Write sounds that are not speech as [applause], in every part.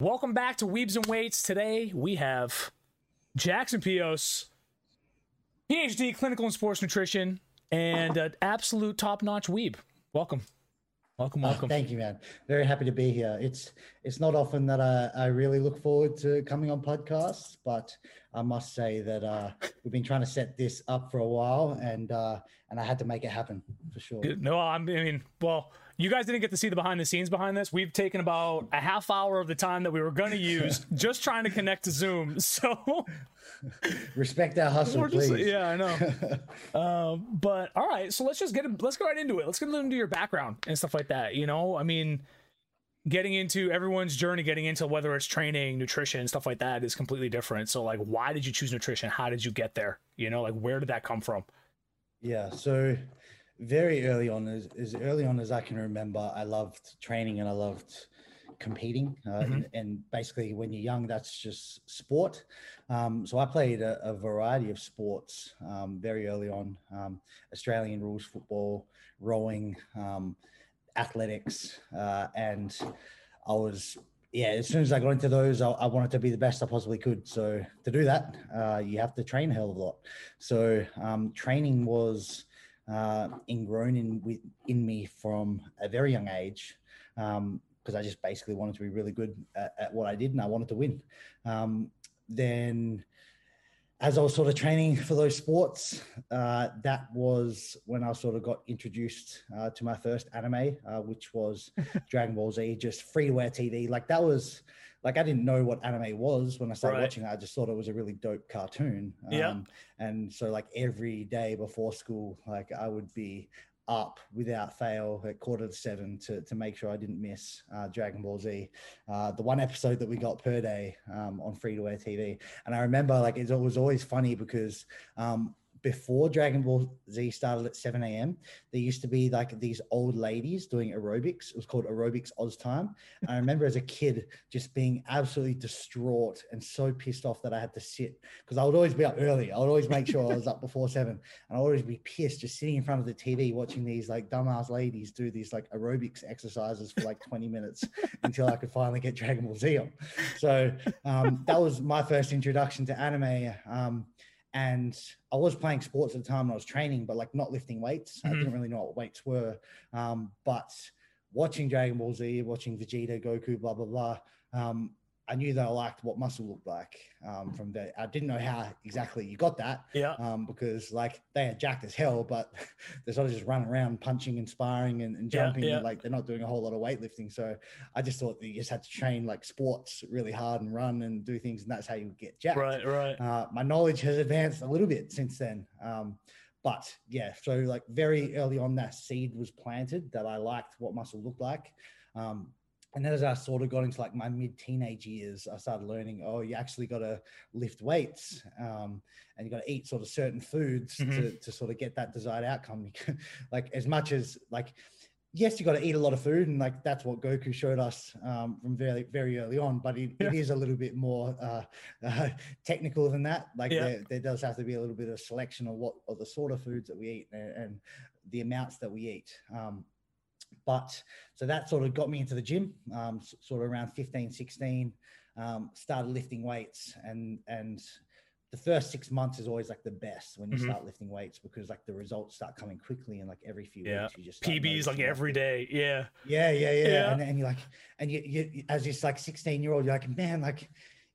Welcome back to Weebs and Weights. Today we have Jackson Peos, PhD, clinical and sports nutrition, and an absolute top-notch weeb. Welcome. Welcome, Oh, welcome. thank you, man. Very happy to be here. It's it's not often that I, I really look forward to coming on podcasts, but I must say that uh, we've been trying to set this up for a while, and uh, and I had to make it happen for sure. No, I'm- I mean, well, you guys didn't get to see the behind the scenes behind this. We've taken about a half hour of the time that we were going to use [laughs] just trying to connect to Zoom. So [laughs] Respect that hustle, just, please. yeah, I know. [laughs] um, but all right, so let's just get let's go right into it. Let's get into your background and stuff like that. You know, I mean, getting into everyone's journey, getting into whether it's training, nutrition, stuff like that is completely different. So, like, why did you choose nutrition? How did you get there? You know, like, where did that come from? Yeah, so very early on, as, as early on as I can remember, I loved training and I loved competing. Uh, Mhm. and, and basically, when you're young, that's just sport. Um, so I played a, a variety of sports um, very early on um, Australian rules football, rowing, um, athletics, uh, and I was. Yeah, as soon as I got into those, I, I wanted to be the best I possibly could. So to do that, uh, you have to train a hell of a lot. So um, training was uh, ingrown in with in me from a very young age because I just basically wanted to be really good at, at what I did and I wanted to win. Um, then, as I was sort of training for those sports, uh, that was when I sort of got introduced uh, to my first anime, uh, which was [laughs] Dragon Ball Z, just free to wear TV. Like that was like I didn't know what anime was when I started Right. watching it. I just thought it was a really dope cartoon. Yeah. And so like every day before school, like I would be up without fail at quarter to seven to, to make sure I didn't miss uh, Dragon Ball Z, uh, the one episode that we got per day um, on free to air TV. And I remember like it was always funny because um, before Dragon Ball Z started at 7 a.m., there used to be like these old ladies doing aerobics. It was called Aerobics Oz Time. I remember as a kid just being absolutely distraught and so pissed off that I had to sit because I would always be up early. I would always make sure I was up before seven, and I always be pissed just sitting in front of the TV watching these like dumbass ladies do these like aerobics exercises for like 20 minutes until I could finally get Dragon Ball Z on. So um, that was my first introduction to anime. Um, and I was playing sports at the time and I was training, but like not lifting weights. I Mhm. didn't really know what weights were. Um, but watching Dragon Ball Z, watching Vegeta, Goku, blah blah blah. Um, I knew that I liked what muscle looked like um, from there. I didn't know how exactly you got that Yeah. um, because like they are jacked as hell, but [laughs] they're sort of just running around punching and sparring and, and jumping. yeah. And, like they're not doing a whole lot of weightlifting. So I just thought that you just had to train like sports really hard and run and do things, and that's how you get jacked. Right, right. Uh, my knowledge has advanced a little bit since then. Um, but yeah, so like very early on, that seed was planted that I liked what muscle looked like. Um, and then as I sort of got into like my mid teenage years, I started learning, oh, you actually got to lift weights um, and you got to eat sort of certain foods to, Mhm. to sort of get that desired outcome. [laughs] like as much as like, yes, you got to eat a lot of food, and like that's what Goku showed us um, from very very early on. But it, Yeah. it is a little bit more uh, [laughs] uh, technical than that. Like Yeah. there, there does have to be a little bit of selection of what of the sort of foods that we eat and, and the amounts that we eat. Um, but so that sort of got me into the gym, um, sort of around 15, 16, um, started lifting weights and, and the first six months is always like the best when you Mhm. start lifting weights because like the results start coming quickly and like every few Yeah. weeks you just PBs like every day. Yeah. yeah, yeah, yeah. Yeah. And, and you're like, and you, you, you- as this like 16 year old, you're like, man, like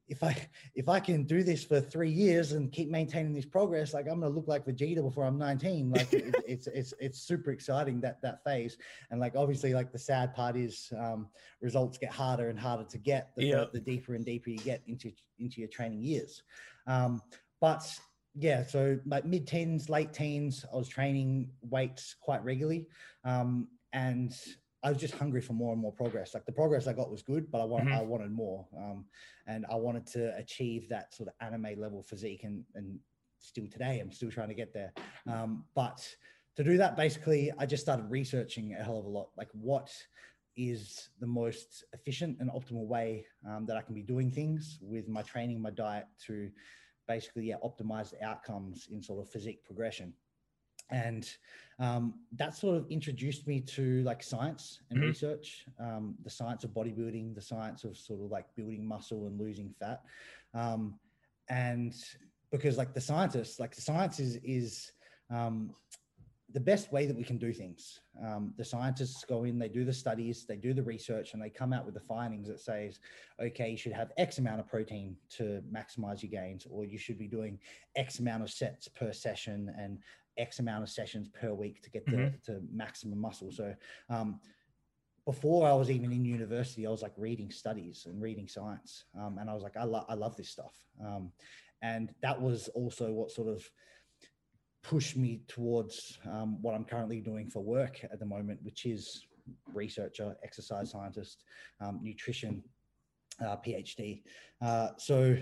if I, if I can do this for three years and keep maintaining this progress, like I'm going to look like Vegeta before I'm 19. Like it, [laughs] it's, it's, it's super exciting that, that phase. And like, obviously like the sad part is um, results get harder and harder to get the, the- the, deeper and deeper you get into, into your training years. Um, but yeah, so like mid teens, late teens, I was training weights quite regularly. Um, and I was just hungry for more and more progress. Like the progress I got was good, but I wanted, Mhm. I wanted more. Um, and I wanted to achieve that sort of anime level physique and, and still today, I'm still trying to get there. Um, but to do that, basically, I just started researching a hell of a lot. Like what is the most efficient and optimal way um, that I can be doing things with my training, my diet to basically yeah, optimize the outcomes in sort of physique progression. And um, that sort of introduced me to like science and Mhm. research, um, the science of bodybuilding, the science of sort of like building muscle and losing fat, um, and because like the scientists, like the science is is um, the best way that we can do things. Um, the scientists go in, they do the studies, they do the research, and they come out with the findings that says, okay, you should have X amount of protein to maximize your gains, or you should be doing X amount of sets per session and X amount of sessions per week to get to, Mhm. to maximum muscle. So um, before I was even in university, I was like reading studies and reading science, um, and I was like, I, lo- I love this stuff, um, and that was also what sort of pushed me towards um, what I'm currently doing for work at the moment, which is researcher, exercise scientist, um, nutrition, uh, PhD. Uh, so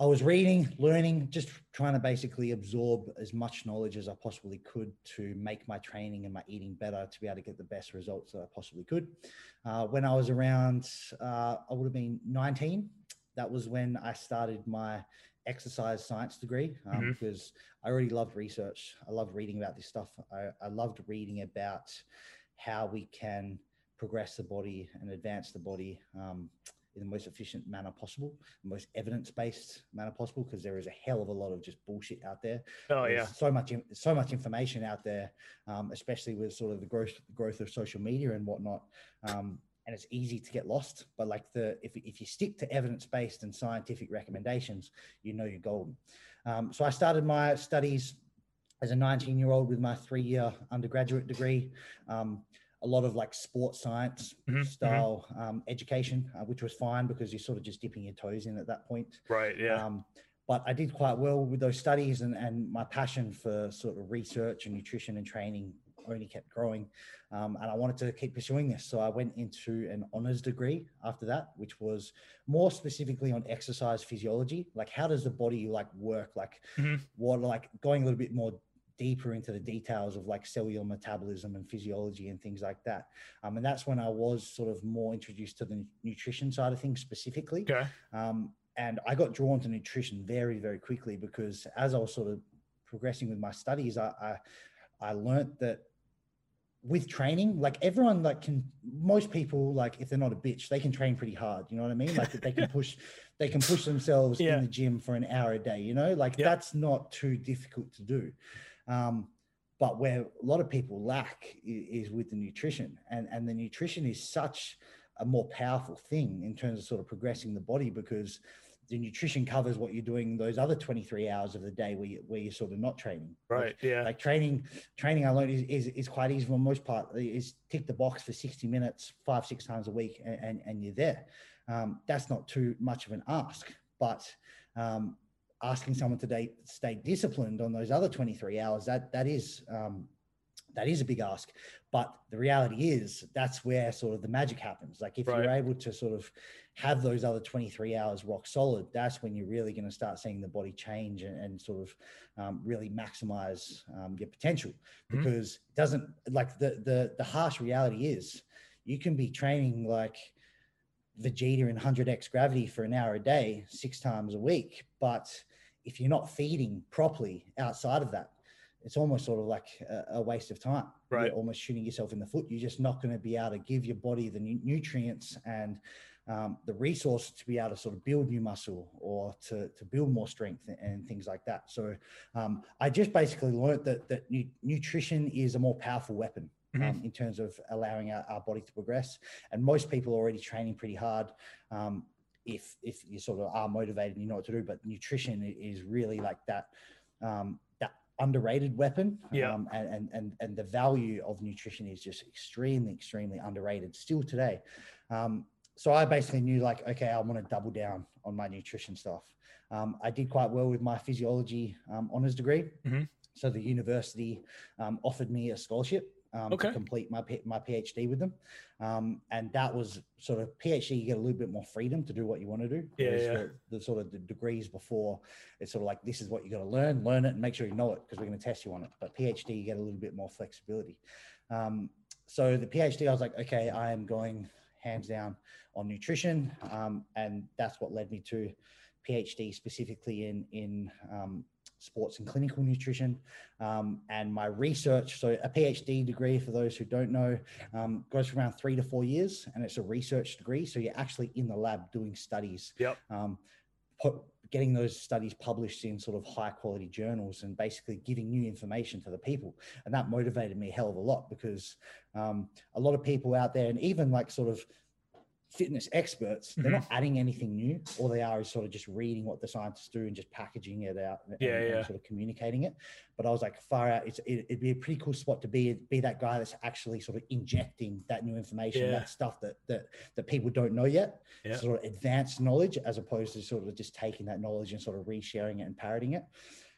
I was reading, learning, just trying to basically absorb as much knowledge as I possibly could to make my training and my eating better to be able to get the best results that I possibly could. Uh, when I was around, uh, I would have been 19. That was when I started my exercise science degree um, Mhm. because I already loved research. I loved reading about this stuff. I, I loved reading about how we can progress the body and advance the body um, in the most efficient manner possible, the most evidence-based manner possible, because there is a hell of a lot of just bullshit out there. Oh There's yeah. so much, so much information out there, um, especially with sort of the growth growth of social media and whatnot. Um, and it's easy to get lost. But like the if if you stick to evidence based and scientific recommendations, you know you're golden. Um, so I started my studies as a 19 year old with my three year undergraduate degree. Um, a lot of like sports science Mhm, mhm. style um, education, uh, which was fine because you're sort of just dipping your toes in at that point. Right. Yeah. Um, but I did quite well with those studies, and, and my passion for sort of research and nutrition and training only kept growing. Um, and I wanted to keep pursuing this. So I went into an honors degree after that, which was more specifically on exercise physiology. Like, how does the body like work? Like, Mhm. what, like going a little bit more deeper into the details of like cellular metabolism and physiology and things like that. Um, and that's when I was sort of more introduced to the nutrition side of things specifically. okay. Um, and I got drawn to nutrition very, very quickly because as I was sort of progressing with my studies, I, I, I learned that with training, like everyone, like can most people, like if they're not a bitch, they can train pretty hard. You know what I mean? Like they can [laughs] push, they can push themselves Yeah. in the gym for an hour a day. You know, like Yeah. that's not too difficult to do. Um, but where a lot of people lack is with the nutrition, and and the nutrition is such a more powerful thing in terms of sort of progressing the body because the nutrition covers what you're doing those other 23 hours of the day where, you, where you're sort of not training Like, Right. Yeah. like training training i learned is, is, is quite easy for most part is tick the box for 60 minutes five six times a week and, and, and you're there um, that's not too much of an ask but um, asking someone to stay, stay disciplined on those other 23 hours that that is um, that is a big ask but the reality is that's where sort of the magic happens like if Right. you're able to sort of have those other 23 hours rock solid that's when you're really going to start seeing the body change and, and sort of um, really maximize um, your potential Mhm. because it doesn't like the the the harsh reality is you can be training like Vegeta in 100x gravity for an hour a day, six times a week. But if you're not feeding properly outside of that, it's almost sort of like a, waste of time. Right. You're almost shooting yourself in the foot. You're just not going to be able to give your body the nutrients and um, the resources to be able to sort of build new muscle or to, to build more strength and, things like that. So um, I just basically learned that, that nu- nutrition is a more powerful weapon Mhm. um, in terms of allowing our, our body to progress. And most people are already training pretty hard. Um, if if you sort of are motivated and you know what to do, but nutrition is really like that um, that underrated weapon. Yeah. Um, and, and and and the value of nutrition is just extremely extremely underrated still today. Um, so I basically knew like, okay, I want to double down on my nutrition stuff. Um, I did quite well with my physiology um, honors degree. Mhm. So the university um, offered me a scholarship um, Okay. to complete my my PhD with them, um, and that was sort of PhD. You get a little bit more freedom to do what you want to do. Yeah, yeah. The, the sort of the degrees before, it's sort of like this is what you got to learn, learn it, and make sure you know it because we're going to test you on it. But PhD, you get a little bit more flexibility. Um, so the PhD, I was like, okay, I am going hands down on nutrition, um, and that's what led me to PhD specifically in in um, sports and clinical nutrition. Um, and my research, so a PhD degree, for those who don't know, um, goes for around three to four years, and it's a research degree. So you're actually in the lab doing studies. Yep. Um, put, getting those studies published in sort of high quality journals and basically giving new information to the people. And that motivated me a hell of a lot because um, a lot of people out there, and even like sort of fitness experts, they're Mhm. not adding anything new. All they are is sort of just reading what the scientists do and just packaging it out and, Yeah, and yeah. sort of communicating it. But I was like, far out, it's, it, it'd be a pretty cool spot to be, be that guy that's actually sort of injecting that new information, Yeah. that stuff that, that, that people don't know yet, sort of advanced knowledge, as opposed to sort of just taking that knowledge and sort of resharing it and parroting it.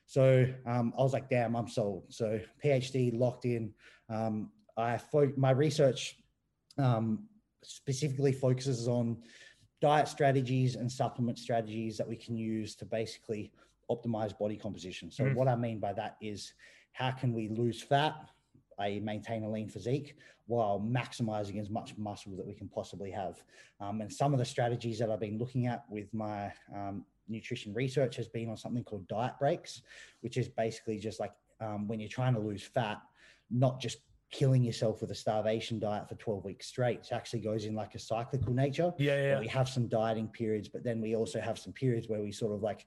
So um, I was like, damn, I'm sold. So PhD locked in. Um, I fo- my research um, specifically focuses on diet strategies and supplement strategies that we can use to basically optimize body composition. So Mhm. what I mean by that is how can we lose fat, i.e. maintain a lean physique while maximizing as much muscle that we can possibly have. Um, and some of the strategies that I've been looking at with my um, nutrition research has been on something called diet breaks, which is basically just like um, when you're trying to lose fat, not just killing yourself with a starvation diet for 12 weeks straight. It actually goes in like a cyclical nature. Yeah, yeah. We have some dieting periods, but then we also have some periods where we sort of like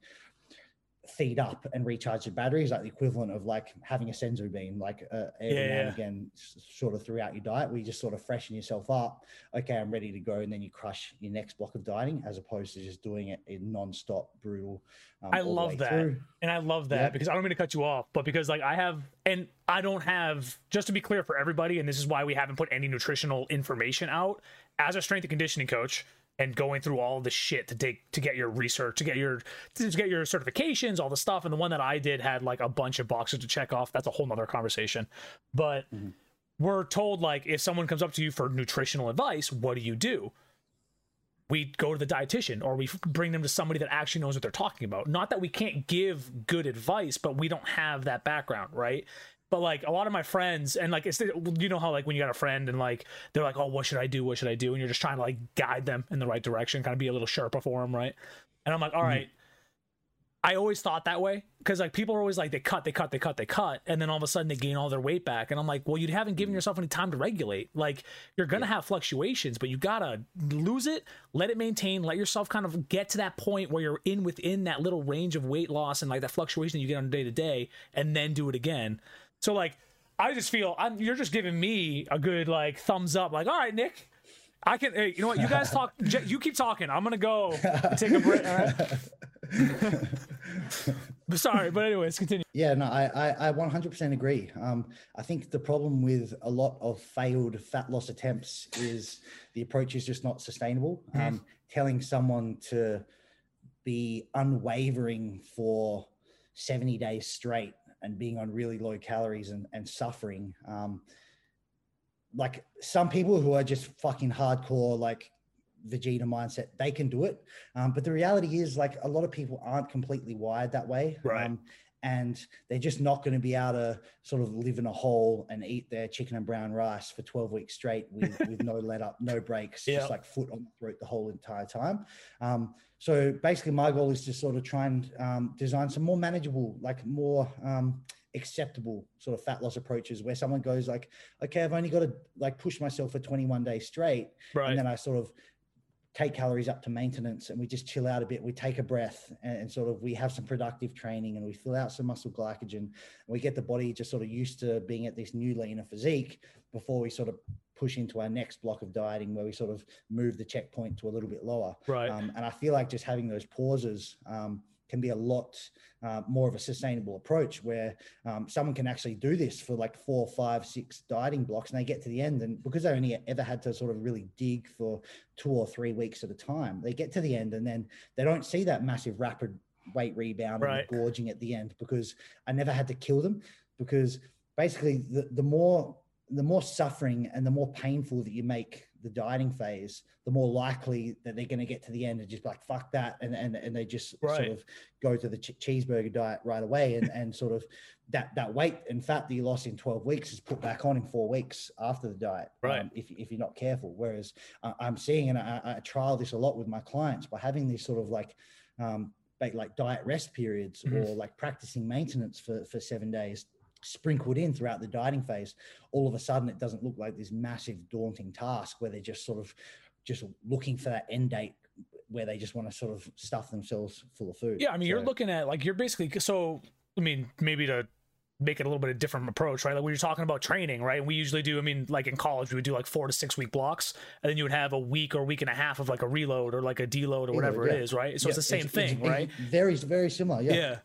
feed up and recharge the batteries, like the equivalent of like having a senzu bean, like uh, every Yeah, now yeah. and again, sort of throughout your diet, where you just sort of freshen yourself up. Okay, I'm ready to go, and then you crush your next block of dieting, as opposed to just doing it in non-stop, brutal. Um, I love that. through. And I love that Yeah. because I don't mean to cut you off, but because like I have, and I don't have, just to be clear for everybody, and this is why we haven't put any nutritional information out as a strength and conditioning coach and going through all the shit to take to get your research, to get your to get your certifications, all the stuff. And the one that I did had like a bunch of boxes to check off. That's a whole nother conversation. But Mhm. we're told like if someone comes up to you for nutritional advice, what do you do? we go to the dietitian or we bring them to somebody that actually knows what they're talking about. Not that we can't give good advice, but we don't have that background, right? But like a lot of my friends, and like it's you know how like when you got a friend and like they're like, oh, what should I do? What should I do? And you're just trying to like guide them in the right direction, kind of be a little sharper for them, right? And I'm like, all Mhm. right. I always thought that way because like people are always like they cut, they cut, they cut, they cut, and then all of a sudden they gain all their weight back, and I'm like, well, you haven't given yourself any time to regulate. Like you're gonna have fluctuations, but you gotta lose it, let it maintain, let yourself kind of get to that point where you're in within that little range of weight loss and like that fluctuation you get on day to day, and then do it again. So like, I just feel I'm, you're just giving me a good like thumbs up, like, all right, Nick. I can. Hey, you know what? You guys talk. [laughs] J- You keep talking. I'm gonna go take a break. All right. [laughs] Sorry, but anyways, continue. Yeah, no, I, I, I 100% agree. Um, I think the problem with a lot of failed fat loss attempts is the approach is just not sustainable. Mhm. Um, telling someone to be unwavering for 70 days straight and being on really low calories and, and suffering. Um, like some people who are just fucking hardcore, like Vegeta mindset, they can do it. Um, but the reality is, like, a lot of people aren't completely wired that way. Right. Um, and they're just not going to be able to sort of live in a hole and eat their chicken and brown rice for 12 weeks straight with, with no [laughs] let up, no breaks, Yeah. just like foot on the throat the whole entire time. Um, so basically, my goal is to sort of try and um, design some more manageable, like more um, acceptable sort of fat loss approaches where someone goes like, okay, I've only got to like push myself for 21 days straight Right. and then I sort of take calories up to maintenance and we just chill out a bit. We take a breath and, and sort of we have some productive training and we fill out some muscle glycogen and we get the body just sort of used to being at this new leaner physique before we sort of push into our next block of dieting where we sort of move the checkpoint to a little bit lower. right. Um, and I feel like just having those pauses um, can be a lot uh, more of a sustainable approach where um, someone can actually do this for like four, five, six dieting blocks and they get to the end. And because they only ever had to sort of really dig for two or three weeks at a time, they get to the end and then they don't see that massive rapid weight rebound Right. and gorging at the end because I never had to kill them because basically the, the more the more suffering and the more painful that you make the dieting phase, the more likely that they're going to get to the end and just be like fuck that, and and, and they just Right. sort of go to the ch- cheeseburger diet right away, and and sort of that that weight and fat that you lost in twelve weeks is put back on in four weeks after the diet, Right. um, if if you're not careful. Whereas uh, I'm seeing, and I, I trial this a lot with my clients by having these sort of like um, like diet rest periods Mhm. or like practicing maintenance for for seven days sprinkled in throughout the dieting phase all of a sudden it doesn't look like this massive daunting task where they're just sort of just looking for that end date where they just want to sort of stuff themselves full of food Yeah, I mean, you're looking at like you're basically so. I mean, maybe to make it a little bit of different approach, right? Like when you're talking about training, right? We usually do. I mean, like in college, we would do like four to six week blocks, and then you would have a week or week and a half of like a reload or like a deload or whatever yeah. it is, right? So Yeah, it's the same it's- thing, it's- right? it's very very similar yeah Yeah.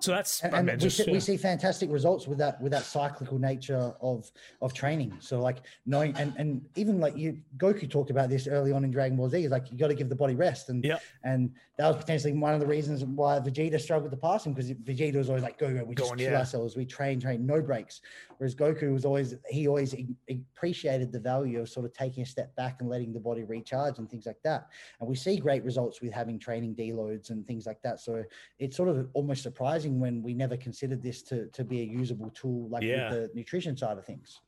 So that's and, and mean, we, just, see, yeah. we see fantastic results with that with that cyclical nature of of training so like knowing and and even like you goku talked about this early on in dragon ball z is like you got to give the body rest and Yep. and that was potentially one of the reasons why vegeta struggled to pass him because vegeta was always like go go we just Going, kill yeah. ourselves we train train no breaks whereas goku was always he always appreciated the value of sort of taking a step back and letting the body recharge and things like that and we see great results with having training deloads and things like that so it's sort of almost surprising when we never considered this to to be a usable tool like Yeah. with the nutrition side of things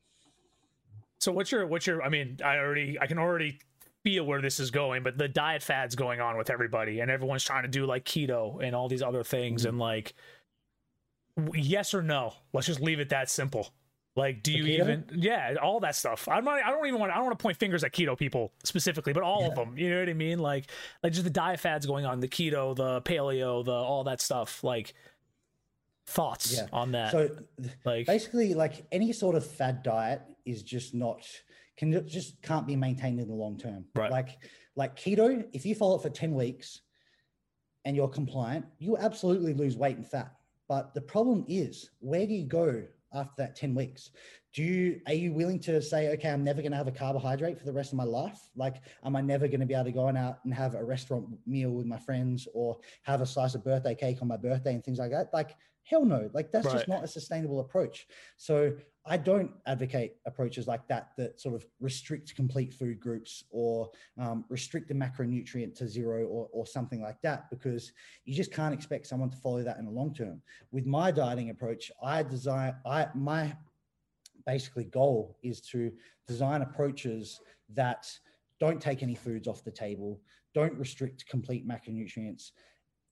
So what's your what's your I mean, I already I can already feel where this is going, but the diet fads going on with everybody and everyone's trying to do like keto and all these other things Mm-hmm. and like yes or no. Let's just leave it that simple. Like do you keto? even yeah, all that stuff. I'm not I don't even want I don't want to point fingers at keto people specifically, but all of them. You know what I mean? Like like just the diet fads going on, the keto, the paleo, the all that stuff. Like thoughts Yeah. on that. so like basically like any sort of fad diet is just not can just can't be maintained in the long term Right. like like keto if you follow it for 10 weeks and you're compliant you absolutely lose weight and fat but the problem is where do you go after that 10 weeks do you are you willing to say okay i'm never going to have a carbohydrate for the rest of my life like am i never going to be able to go on out and have a restaurant meal with my friends or have a slice of birthday cake on my birthday and things like that like hell no like that's just not a sustainable approach. So i don't advocate approaches like that that sort of restrict complete food groups or um, restrict the macronutrient to zero or, or something like that because you just can't expect someone to follow that in the long term. With my dieting approach i design i my basically goal is to design approaches that don't take any foods off the table don't restrict complete macronutrients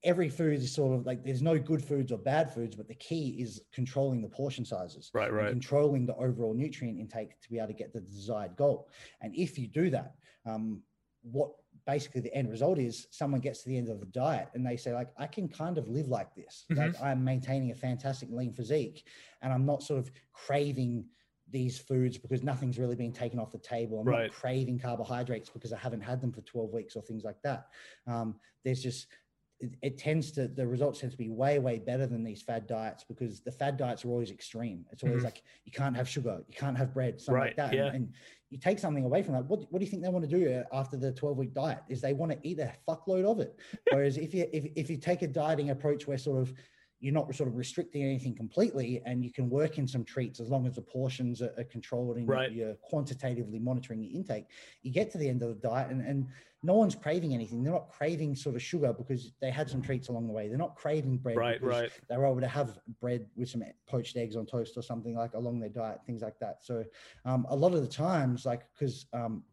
every food is sort of like there's no good foods or bad foods but the key is controlling the portion sizes right, right. controlling the overall nutrient intake to be able to get the desired goal. And if you do that, um, what basically the end result is someone gets to the end of the diet and they say like i can kind of live like this Mm-hmm. like i'm maintaining a fantastic lean physique and i'm not sort of craving these foods because nothing's really been taken off the table i'm Right. not craving carbohydrates because i haven't had them for 12 weeks or things like that um, there's just it, it tends to the results tend to be way way better than these fad diets because the fad diets are always extreme it's always Mhm. like you can't have sugar you can't have bread something Right, like that yeah. and, and you take something away from that what, what do you think they want to do uh, after the 12 week diet is they want to eat a fuckload of it [laughs] whereas if you if, if you take a dieting approach where sort of you're not sort of restricting anything completely and you can work in some treats as long as the portions are, are controlled and Right. you're quantitatively monitoring your intake you get to the end of the diet and, and no one's craving anything they're not craving sort of sugar because they had some treats along the way they're not craving bread Right, because right. they were able to have bread with some poached eggs on toast or something like along their diet, things like that. So um, a lot of the times, like because um,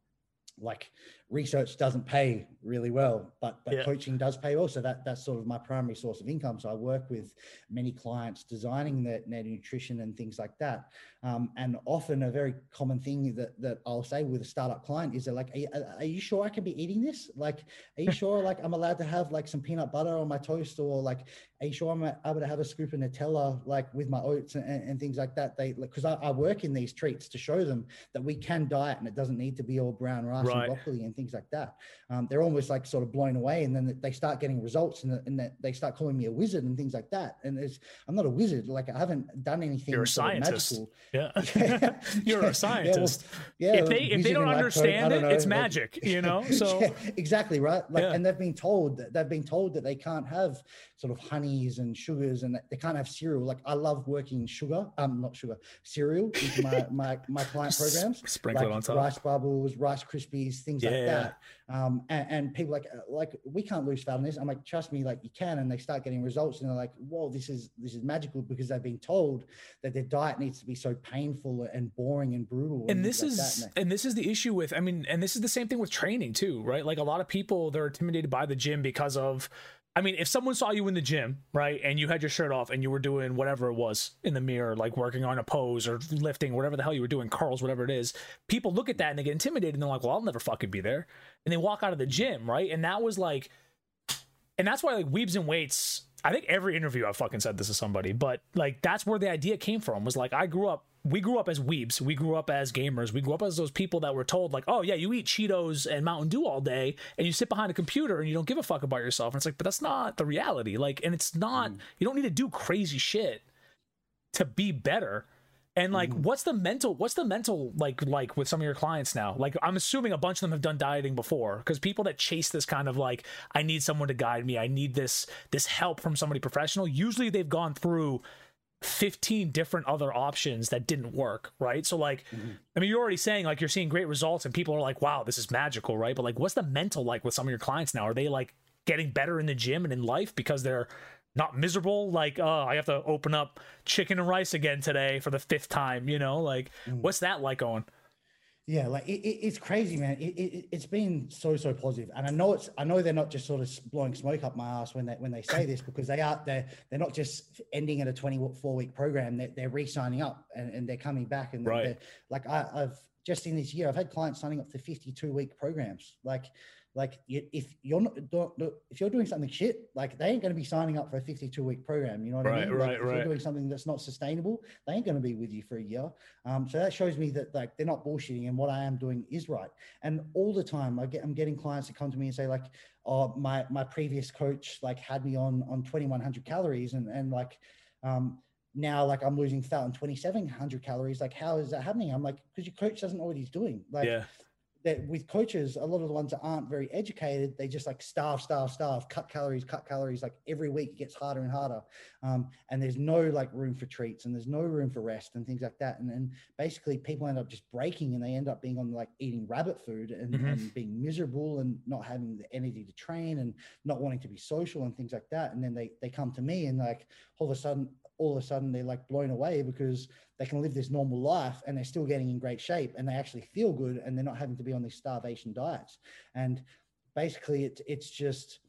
like research doesn't pay really well, but but Yeah. coaching does pay well. So that that's sort of my primary source of income. So I work with many clients designing their, their nutrition and things like that. Um, and often a very common thing that that I'll say with a startup client is they're like, are, you- are you sure I can be eating this? Like, are you [laughs] sure like I'm allowed to have like some peanut butter on my toast or like are you sure I'm able to have a scoop of Nutella like with my oats and, and things like that? They because I, I work in these treats to show them that we can diet and it doesn't need to be all brown rice Right. and broccoli and things like that. Um, they're almost like sort of blown away, and then they start getting results, and, and that they start calling me a wizard and things like that. And it's, I'm not a wizard; like I haven't done anything. You're a sort of scientist. Yeah. [laughs] Yeah. [laughs] You're a scientist. Yeah, if they if they don't in lab coat, understand it, don't it's magic, [laughs] you know? So Yeah, exactly right. Like, Yeah. and they've been told that they've been told that they can't have sort of honeys and sugars, and that they can't have cereal. Like I love working sugar, um, not sugar, cereal into my my my client programs. sprinkle like it on top. rice bubbles, rice krispies, things like Yeah. That. Um, and, and people like uh, like we can't lose fat on this. I'm like, trust me, like you can, and they start getting results, and they're like, whoa, this is this is magical because they've been told that their diet needs to be so painful and boring and brutal. and things this like is and and this is the issue with i mean and this is the same thing with training too right like a lot of people they're intimidated by the gym because of I mean, if someone saw you in the gym, right, and you had your shirt off and you were doing whatever it was in the mirror, like working on a pose or lifting, whatever the hell you were doing, curls, whatever it is, people look at that and they get intimidated and they're like, well, I'll never fucking be there. And they walk out of the gym, right? And that was like, and that's why like Weebs and Weights, I think every interview I've fucking said this to somebody, but like that's where the idea came from was like, I grew up we grew up as weebs, We grew up as gamers. We grew up as those people that were told, like, oh, yeah, you eat Cheetos and Mountain Dew all day and you sit behind a computer and you don't give a fuck about yourself. And it's like, but that's not the reality. Like, and it's not, mm. you don't need to do crazy shit to be better. And like, mm. what's the mental, what's the mental like, like with some of your clients now? Like, I'm assuming a bunch of them have done dieting before because people that chase this kind of like, I need someone to guide me. I need this, this help from somebody professional. Usually they've gone through 15 different other options that didn't work, right? So like mm-hmm. I mean you're already saying like you're seeing great results and people are like, "Wow, this is magical," right? But like what's the mental like with some of your clients now? Are they like getting better in the gym and in life because they're not miserable like oh i have to open up chicken and rice again today for the fifth time you know like mm. what's that like going yeah, like it, it, it's crazy, man. It, it, has been so so positive, and I know it's I know they're not just sort of blowing smoke up my ass when they when they say [laughs] this because they are they're they're not just ending at a twenty four week program. They're, they're re-signing up and, and they're coming back and right. like I, I've just in this year I've had clients signing up for fifty two week programs. Like like if you're not if you're doing something shit, like they ain't going to be signing up for a 52 week program. You know what right, I mean? Right, like if right. you're doing something that's not sustainable, they ain't going to be with you for a year. Um, so that shows me that like they're not bullshitting, and what I am doing is right. And all the time, I get I'm getting clients that come to me and say like, "Oh, my my previous coach like had me on on 2100 calories, and and like." Um, now like I'm losing fat on 2700 calories. Like, how is that happening? I'm like, because your coach doesn't know what he's doing. Like, yeah that with coaches, a lot of the ones that aren't very educated, they just like starve, starve, starve, cut calories, cut calories. Like every week it gets harder and harder. Um, and there's no like room for treats and there's no room for rest and things like that. And then basically people end up just breaking and they end up being on like eating rabbit food and, mm-hmm. and being miserable and not having the energy to train and not wanting to be social and things like that. And then they, they come to me and like all of a sudden, all of a sudden they're like blown away because they can live this normal life and they're still getting in great shape and they actually feel good and they're not having to be on these starvation diets. And basically, it's it's just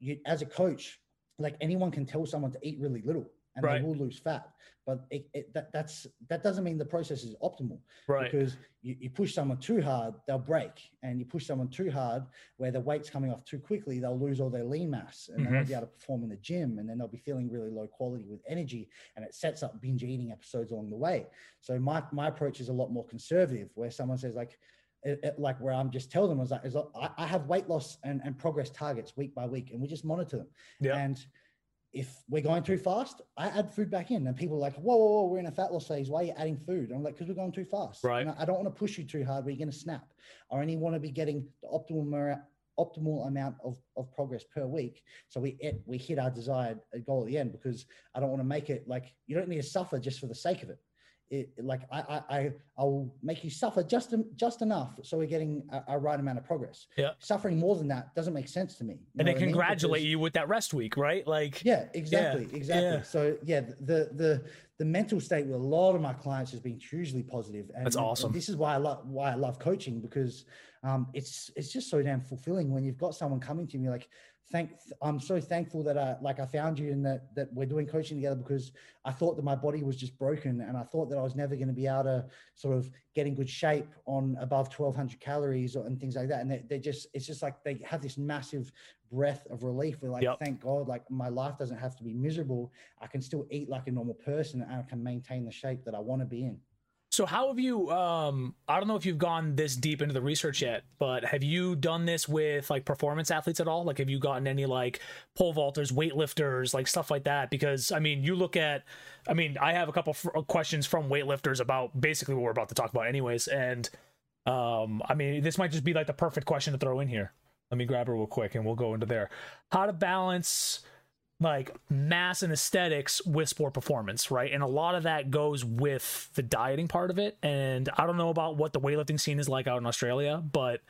you as a coach, like anyone can tell someone to eat really little and right. they will lose fat but it, it, that that's that doesn't mean the process is optimal right because you, you push someone too hard they'll break and you push someone too hard where the weight's coming off too quickly they'll lose all their lean mass and mm-hmm. they'll be able to perform in the gym and then they'll be feeling really low quality with energy and it sets up binge eating episodes along the way so my my approach is a lot more conservative where someone says like it, it, like where I'm just tell them is like, is I, I have weight loss and, and progress targets week by week, and we just monitor them. Yeah. And if we're going too fast, I add food back in, and people are like, "Whoa, whoa, whoa we're in a fat loss phase. Why are you adding food?" And I'm like, "Because we're going too fast. Right. I don't want to push you too hard, where you're going to snap. I only want to be getting the optimal optimal amount of, of progress per week, so we we hit our desired goal at the end. Because I don't want to make it like you don't need to suffer just for the sake of it it, like I, I, I will make you suffer just just enough so we're getting a, a, right amount of progress. Yeah, suffering more than that doesn't make sense to me. and they congratulate I mean? you with that rest week, right? Like, yeah, exactly, yeah, exactly. Yeah. So yeah, the the the mental state with a lot of my clients has been hugely positive. And, That's awesome. And this is why I love why I love coaching because um, it's it's just so damn fulfilling when you've got someone coming to me like thank i'm so thankful that i like i found you and that that we're doing coaching together because i thought that my body was just broken and i thought that i was never going to be able to sort of get in good shape on above 1200 calories or, and things like that. And they, they just it's just like they have this massive breath of relief. We're like yep. thank god like my life doesn't have to be miserable. I can still eat like a normal person and i can maintain the shape that i want to be in so how have you um I don't know if you've gone this deep into the research yet, but have you done this with like performance athletes at all? Like have you gotten any like pole vaulters, weightlifters, like stuff like that because I mean, you look at I mean, I have a couple of questions from weightlifters about basically what we're about to talk about anyways and um I mean, this might just be like the perfect question to throw in here. Let me grab her real quick and we'll go into there. How to balance like mass and aesthetics with sport performance, right? And a lot of that goes with the dieting part of it. And I don't know about what the weightlifting scene is like out in Australia, but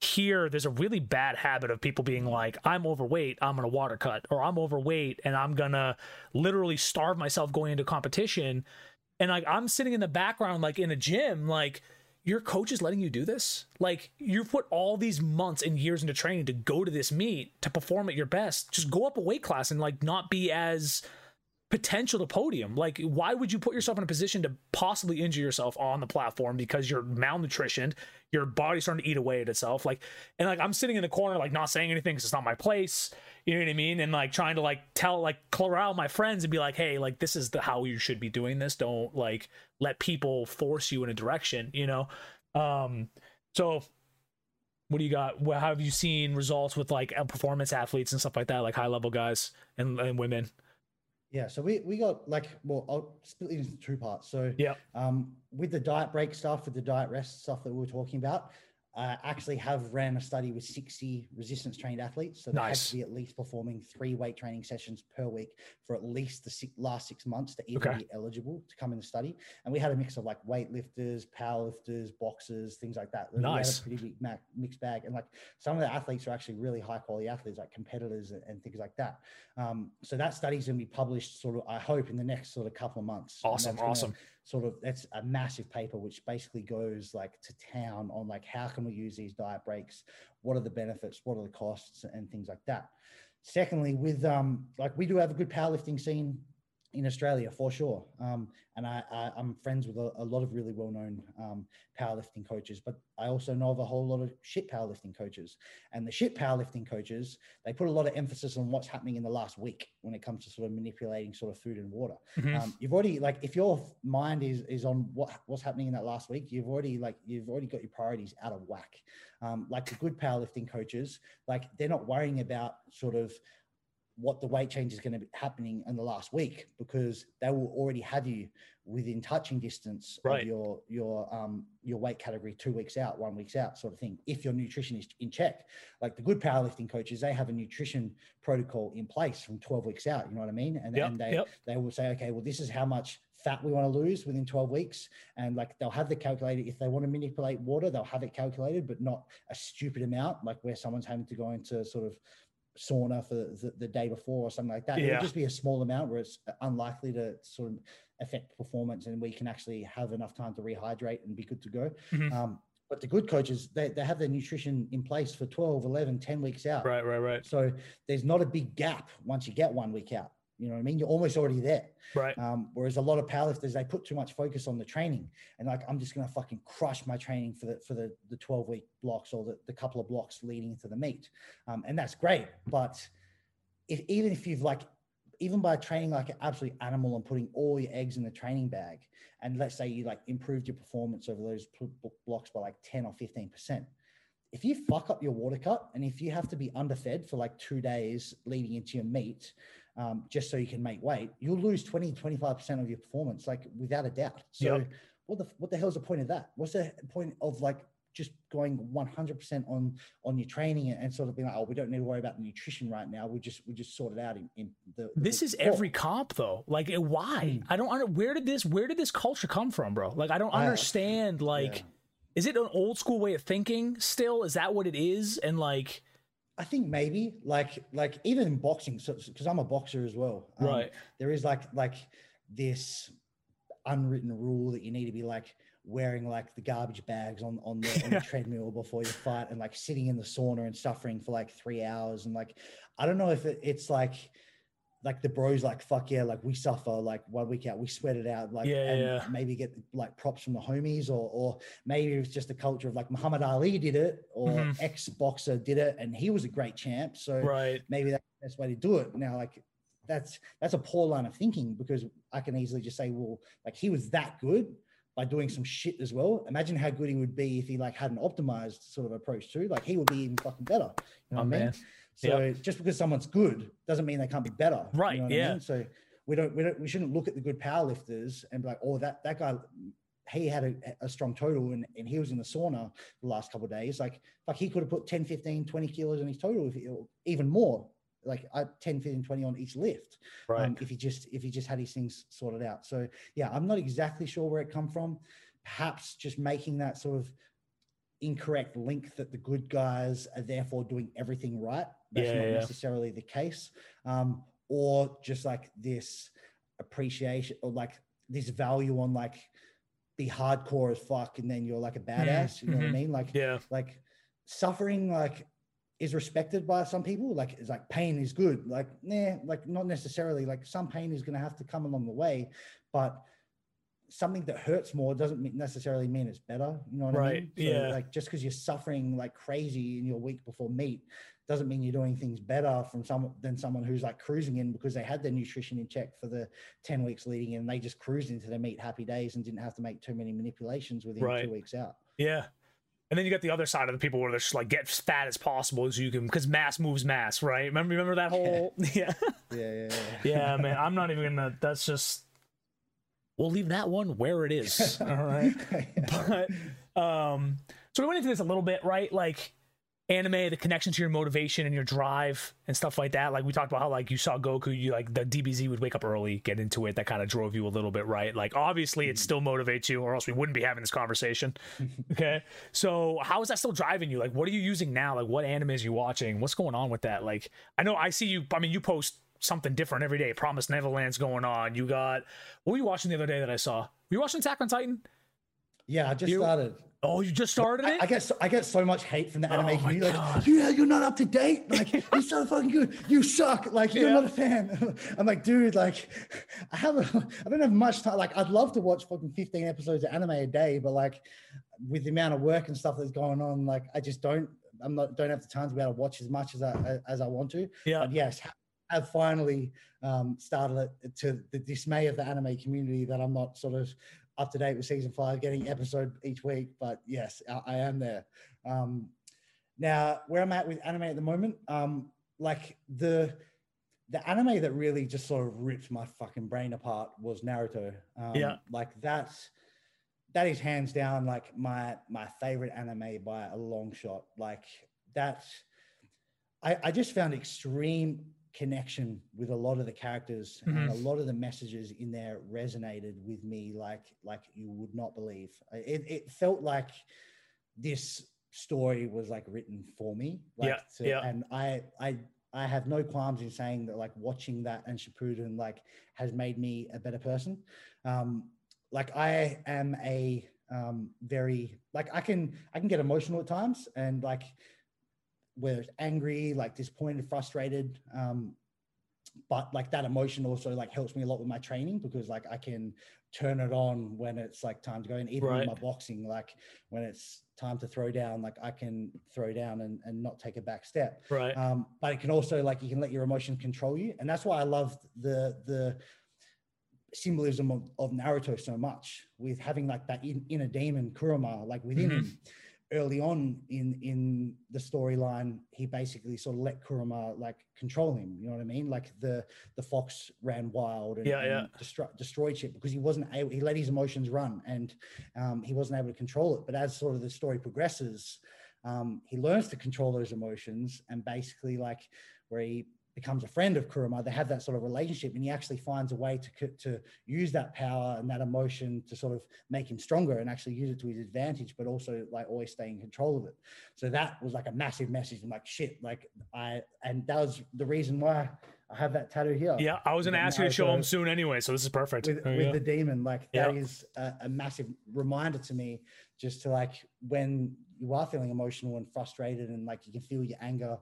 here there's a really bad habit of people being like, I'm overweight, I'm gonna water cut, or I'm overweight and I'm gonna literally starve myself going into competition. And like I'm sitting in the background, like in a gym, like your coach is letting you do this? Like you've put all these months and years into training to go to this meet to perform at your best. Just go up a weight class and like not be as potential to podium. Like, why would you put yourself in a position to possibly injure yourself on the platform because you're malnutritioned, your body's starting to eat away at itself? Like, and like I'm sitting in the corner, like not saying anything because it's not my place. You know what I mean? And like trying to like tell like corral my friends and be like, hey, like this is the how you should be doing this. Don't like let people force you in a direction. You know. Um. So. What do you got? What have you seen results with like performance athletes and stuff like that, like high level guys and, and women? Yeah, so we, we got like well, I'll split it into two parts. So yeah, um, with the diet break stuff, with the diet rest stuff that we were talking about, uh, actually have ran a study with 60 resistance trained athletes. So they nice. have to be at least performing three weight training sessions per week for at least the six, last six months to even okay. be eligible to come in the study. And we had a mix of like weightlifters, powerlifters, boxers, things like that. Nice. We had a pretty big mixed bag. And like some of the athletes are actually really high quality athletes, like competitors and, and things like that. Um, so that study's going to be published sort of, I hope, in the next sort of couple of months. Awesome. Awesome. Gonna, sort of that's a massive paper which basically goes like to town on like how can we use these diet breaks? What are the benefits? What are the costs? And things like that. Secondly with um like we do have a good powerlifting scene in Australia for sure. Um, and I, I, am friends with a, a, lot of really well known um, powerlifting coaches, but I also know of a whole lot of shit powerlifting coaches. And the shit powerlifting coaches, they put a lot of emphasis on what's happening in the last week when it comes to sort of manipulating sort of food and water. Mm-hmm. Um, you've already like if your mind is is on what what's happening in that last week, you've already like you've already got your priorities out of whack. Um, like the good powerlifting coaches, like they're not worrying about sort of what the weight change is going to be happening in the last week because they will already have you within touching distance right. of your your um your weight category two weeks out one weeks out sort of thing if your nutrition is in check like the good powerlifting coaches they have a nutrition protocol in place from 12 weeks out you know what i mean and, yep, they yep. they will say okay well this is how much fat we want to lose within 12 weeks and like they'll have the calculator if they want to manipulate water they'll have it calculated but not a stupid amount like where someone's having to go into sort of sauna for the, the, day before or something like that. Yeah. It would just be a small amount where it's unlikely to sort of affect performance and we can actually have enough time to rehydrate and be good to go. Mm-hmm. Um, but the good coaches, they, they have their nutrition in place for 12, 11, 10 weeks out. Right, right, right. So there's not a big gap once you get one week out. You know what I mean? You're almost already there. Right. Um, whereas a lot of powerlifters, they put too much focus on the training and like, I'm just going to fucking crush my training for the, for the, the 12 week blocks or the, the couple of blocks leading into the meet. Um, and that's great. But if, even if you've like, even by training like an absolute animal and putting all your eggs in the training bag, and let's say you like improved your performance over those blocks by like 10 or 15%, if you fuck up your water cut and if you have to be underfed for like two days leading into your meet, um, just so you can make weight, you'll lose 20, 25% of your performance, like without a doubt. So yep. what the what the hell's the point of that? What's the point of like just going 100% on on your training and sort of being like, oh, we don't need to worry about the nutrition right now. We just we just sort it out in, in the. This the is every comp though. Like, why? Mm. I don't. Where did this? Where did this culture come from, bro? Like, I don't understand. like, yeah. is it an old school way of thinking? Still, is that what it is? And like, I think maybe like like even in boxing, so because I'm a boxer as well, um, right? There is like like this unwritten rule that you need to be like wearing like the garbage bags on on the, on the [laughs] treadmill before you fight, and like sitting in the sauna and suffering for like three hours, and like I don't know if it, it's like like the bros like fuck yeah like we suffer like one week out we sweat it out like yeah, and yeah. maybe get like props from the homies or or maybe it's just a culture of like Muhammad Ali did it or mm-hmm. ex boxer did it and he was a great champ so right maybe that's the best way to do it now like that's that's a poor line of thinking because I can easily just say well like he was that good by doing some shit as well. Imagine how good he would be if he like had an optimized sort of approach too. Like he would be even fucking better. You know oh, what I mean? So yep. just because someone's good doesn't mean they can't be better. Right. You know yeah. I mean? So we don't we don't we shouldn't look at the good power lifters and be like, oh, that that guy he had a, a strong total and, and he was in the sauna the last couple of days. Like like he could have put 10, 15, 20 kilos in his total if he, even more. Like uh, 10, 15, 20 on each lift. Right. Um, if he just if he just had his things sorted out. So yeah, I'm not exactly sure where it come from. Perhaps just making that sort of incorrect link that the good guys are therefore doing everything right. That's yeah, not yeah. necessarily the case. Um, or just like this appreciation or like this value on like be hardcore as fuck and then you're like a badass. You know what I mhm. mean? Like Yeah. like suffering like is respected by some people. Like it's like pain is good. Like nah, like not necessarily. Like some pain is gonna have to come along the way, but something that hurts more doesn't necessarily mean it's better. You know what I mean? So, yeah. Like just because you're suffering like crazy in your week before meet doesn't mean you're doing things better from some than someone who's like cruising in because they had their nutrition in check for the 10 weeks leading in. They just cruised into their meet happy days and didn't have to make too many manipulations within Right. two weeks out. Yeah. And then you got the other side of the people where they're just like get as fat as possible so you can because mass moves mass, right? Remember remember that whole [laughs] yeah. Yeah, yeah, yeah. Yeah, man. I'm not even gonna that's just we'll leave that one where it is. [laughs] All right. [laughs] but um so we went into this a little bit right? Like anime the connection to your motivation and your drive and stuff like that. Like we talked about how like you saw goku you like the dbz would wake up early get into it. That kind of drove you a little bit right? Like obviously it still motivates you or else we wouldn't be having this conversation. [laughs] Okay? So how is that still driving you? Like what are you using now? Like what anime is you watching? What's going on with that? Like i know i see you i mean you post something different every day promise neverland's going on you got what were you watching the other day that i saw were you watching attack on titan Yeah, I just You- started. oh you just started I, it I get so, I get so much hate from the Oh anime my community. Like, yeah, you're not up to date. Like, you're so fucking good. You suck. Like, you're Yeah. not a fan. [laughs] I'm like, dude, like, I have, a, [laughs] I don't have much time. Like, I'd love to watch fucking 15 episodes of anime a day, but like, with the amount of work and stuff that's going on, like, I just don't. I'm not. Don't have the time to be able to watch as much as I as I want to. yeah But yes, have finally um, started it to the dismay of the anime community that I'm not sort of up to date with season five, getting episode each week. But yes, I, I am there. Um, now, where I'm at with anime at the moment, um, like the the anime that really just sort of ripped my fucking brain apart was Naruto. Um, Yeah. like that's that is hands down like my my favorite anime by a long shot. Like that's I, I just found extreme connection with a lot of the characters and a lot of the messages in there resonated with me like like you would not believe. It, it felt like this story was like written for me like Yeah, to- yeah. and i i i have no qualms in saying that like watching that and shippuden like has made me a better person. Um like i am a um very like i can i can get emotional at times and like whether it's angry, like disappointed, frustrated. Um, but like that emotion also like helps me a lot with my training because like I can turn it on when it's like time to go. And even Right. with my boxing, like when it's time to throw down, like I can throw down and, and not take a back step. right Um, but it can also like you can let your emotions control you, and that's why I love the the symbolism of, of Naruto so much with having like that in, inner demon Kurama like within Mhm. him. Early on in in the storyline, he basically sort of let Kurama like control him. You know what I mean? Like the the fox ran wild and, Yeah, yeah. and destro- destroyed shit because he wasn't able. He let his emotions run and um, he wasn't able to control it. But as sort of the story progresses, um, he learns to control those emotions and basically like where he becomes a friend of Kurama. they have that sort of relationship and he actually finds a way to, to use that power and that emotion to sort of make him stronger and actually use it to his advantage, but also like always stay in control of it. So that was like a massive message. I'm like, shit, like I, and that was the reason why I have that tattoo here. yeah i was gonna ask you to show him soon anyway so this is perfect with, you with go. the demon like that Yeah. is a, a massive reminder to me just to like when you are feeling emotional and frustrated and like you can feel your anger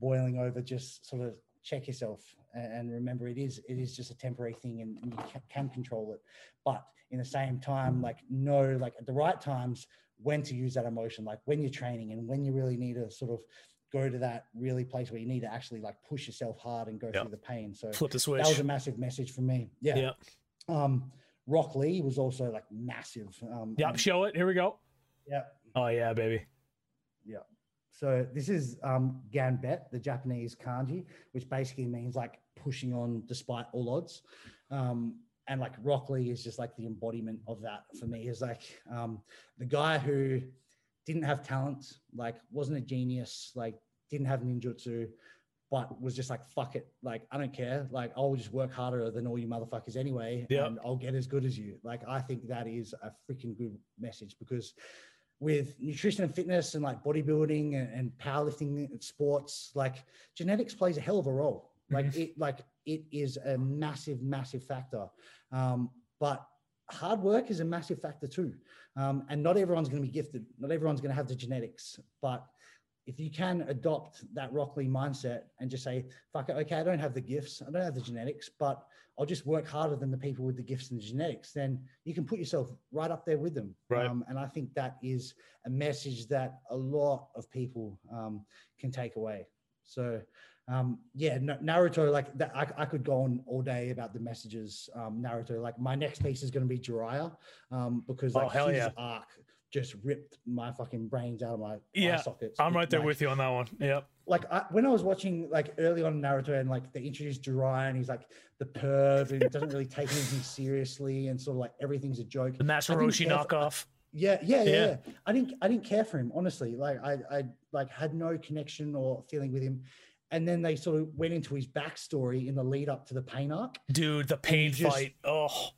boiling over just sort of check yourself and, remember it is it is just a temporary thing and, you can control it but in the same time like know like at the right times when to use that emotion like when you're training and when you really need to sort of go to that really place where you need to actually like push yourself hard and go Yeah. through the pain so flip the switch that was a massive message for me. Yeah. yeah Um, Rock Lee was also like massive. Um, yeah show it here we go yeah. oh yeah baby So this is um, Ganbet, the Japanese kanji, which basically means like pushing on despite all odds. Um, and like Rock Lee is just like the embodiment of that for me. Is like um, the guy who didn't have talent, like wasn't a genius, like didn't have ninjutsu, but was just like fuck it, like I don't care, like I'll just work harder than all you motherfuckers anyway, Yeah. and I'll get as good as you. Like I think that is a freaking good message because with nutrition and fitness and like bodybuilding and, and powerlifting and sports, like genetics plays a hell of a role. Like it, like it is a massive, massive factor. Um, but hard work is a massive factor too. Um, and not everyone's going to be gifted. Not everyone's going to have the genetics. But if you can adopt that Rock Lee mindset and just say, fuck it, okay, I don't have the gifts, I don't have the genetics, but I'll just work harder than the people with the gifts and the genetics, then you can put yourself right up there with them. Right. Um, and I think that is a message that a lot of people um, can take away. So, um, yeah, Naruto, like that, I, I, could go on all day about the messages. Um, Naruto, like my next piece is going to be Jiraiya um, because like oh, his yeah. arc just ripped my fucking brains out of my yeah, sockets. I'm right there like, with you on that one. Yep. Like I, when I was watching like early on Naruto and like they introduced Jiraiya and he's like the perv and doesn't really take anything [laughs] seriously and sort of like everything's a joke. The Master Roshi knockoff. Uh, yeah, yeah, yeah, yeah, I didn't I didn't care for him, honestly. Like I I like had no connection or feeling with him. And then they sort of went into his backstory in the lead up to the pain arc. Dude, the pain fight. oh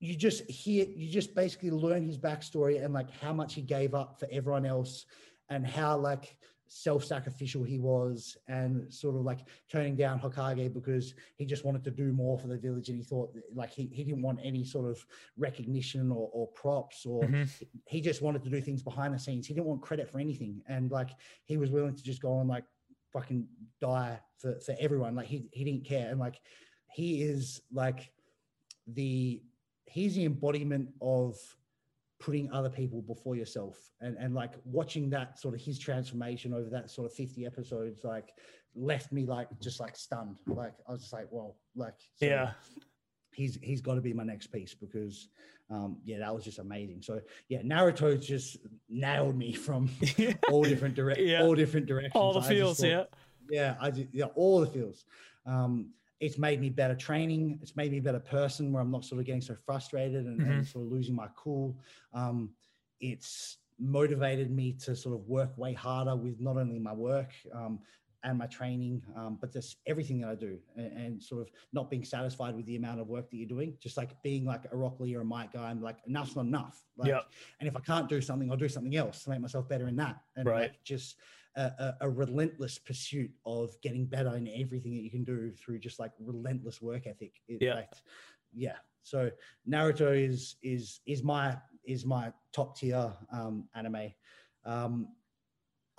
you just hear you just basically learn his backstory and like how much he gave up for everyone else and how like self-sacrificial he was and sort of like turning down Hokage because he just wanted to do more for the village and he thought like he, he didn't want any sort of recognition or, or props or mm-hmm. he just wanted to do things behind the scenes he didn't want credit for anything and like he was willing to just go and like fucking die for, for everyone like he, he didn't care and like he is like the he's the embodiment of putting other people before yourself and and like watching that sort of his transformation over that sort of 50 episodes like left me like just like stunned. Like i was just like well like so yeah. he's he's got to be my next piece because um yeah that was just amazing. So yeah naruto just nailed me from [laughs] all different direct yeah. all different directions. All the feels yeah. Yeah i just, yeah all the feels. Um it's made me better training. It's made me a better person where I'm not sort of getting so frustrated and, mm-hmm. and sort of losing my cool. Um, it's motivated me to sort of work way harder with not only my work um, and my training, um, but just everything that I do and, and, sort of not being satisfied with the amount of work that you're doing. Just like being like a Rock Lee or a Might Guy, I'm like, enough's not enough. Like, yep. And if I can't do something, I'll do something else to make myself better in that. And right. like just a, a, relentless pursuit of getting better in everything that you can do through just like relentless work ethic. It, yeah. Like, yeah. So Naruto is is is my is my top tier um, anime. Um,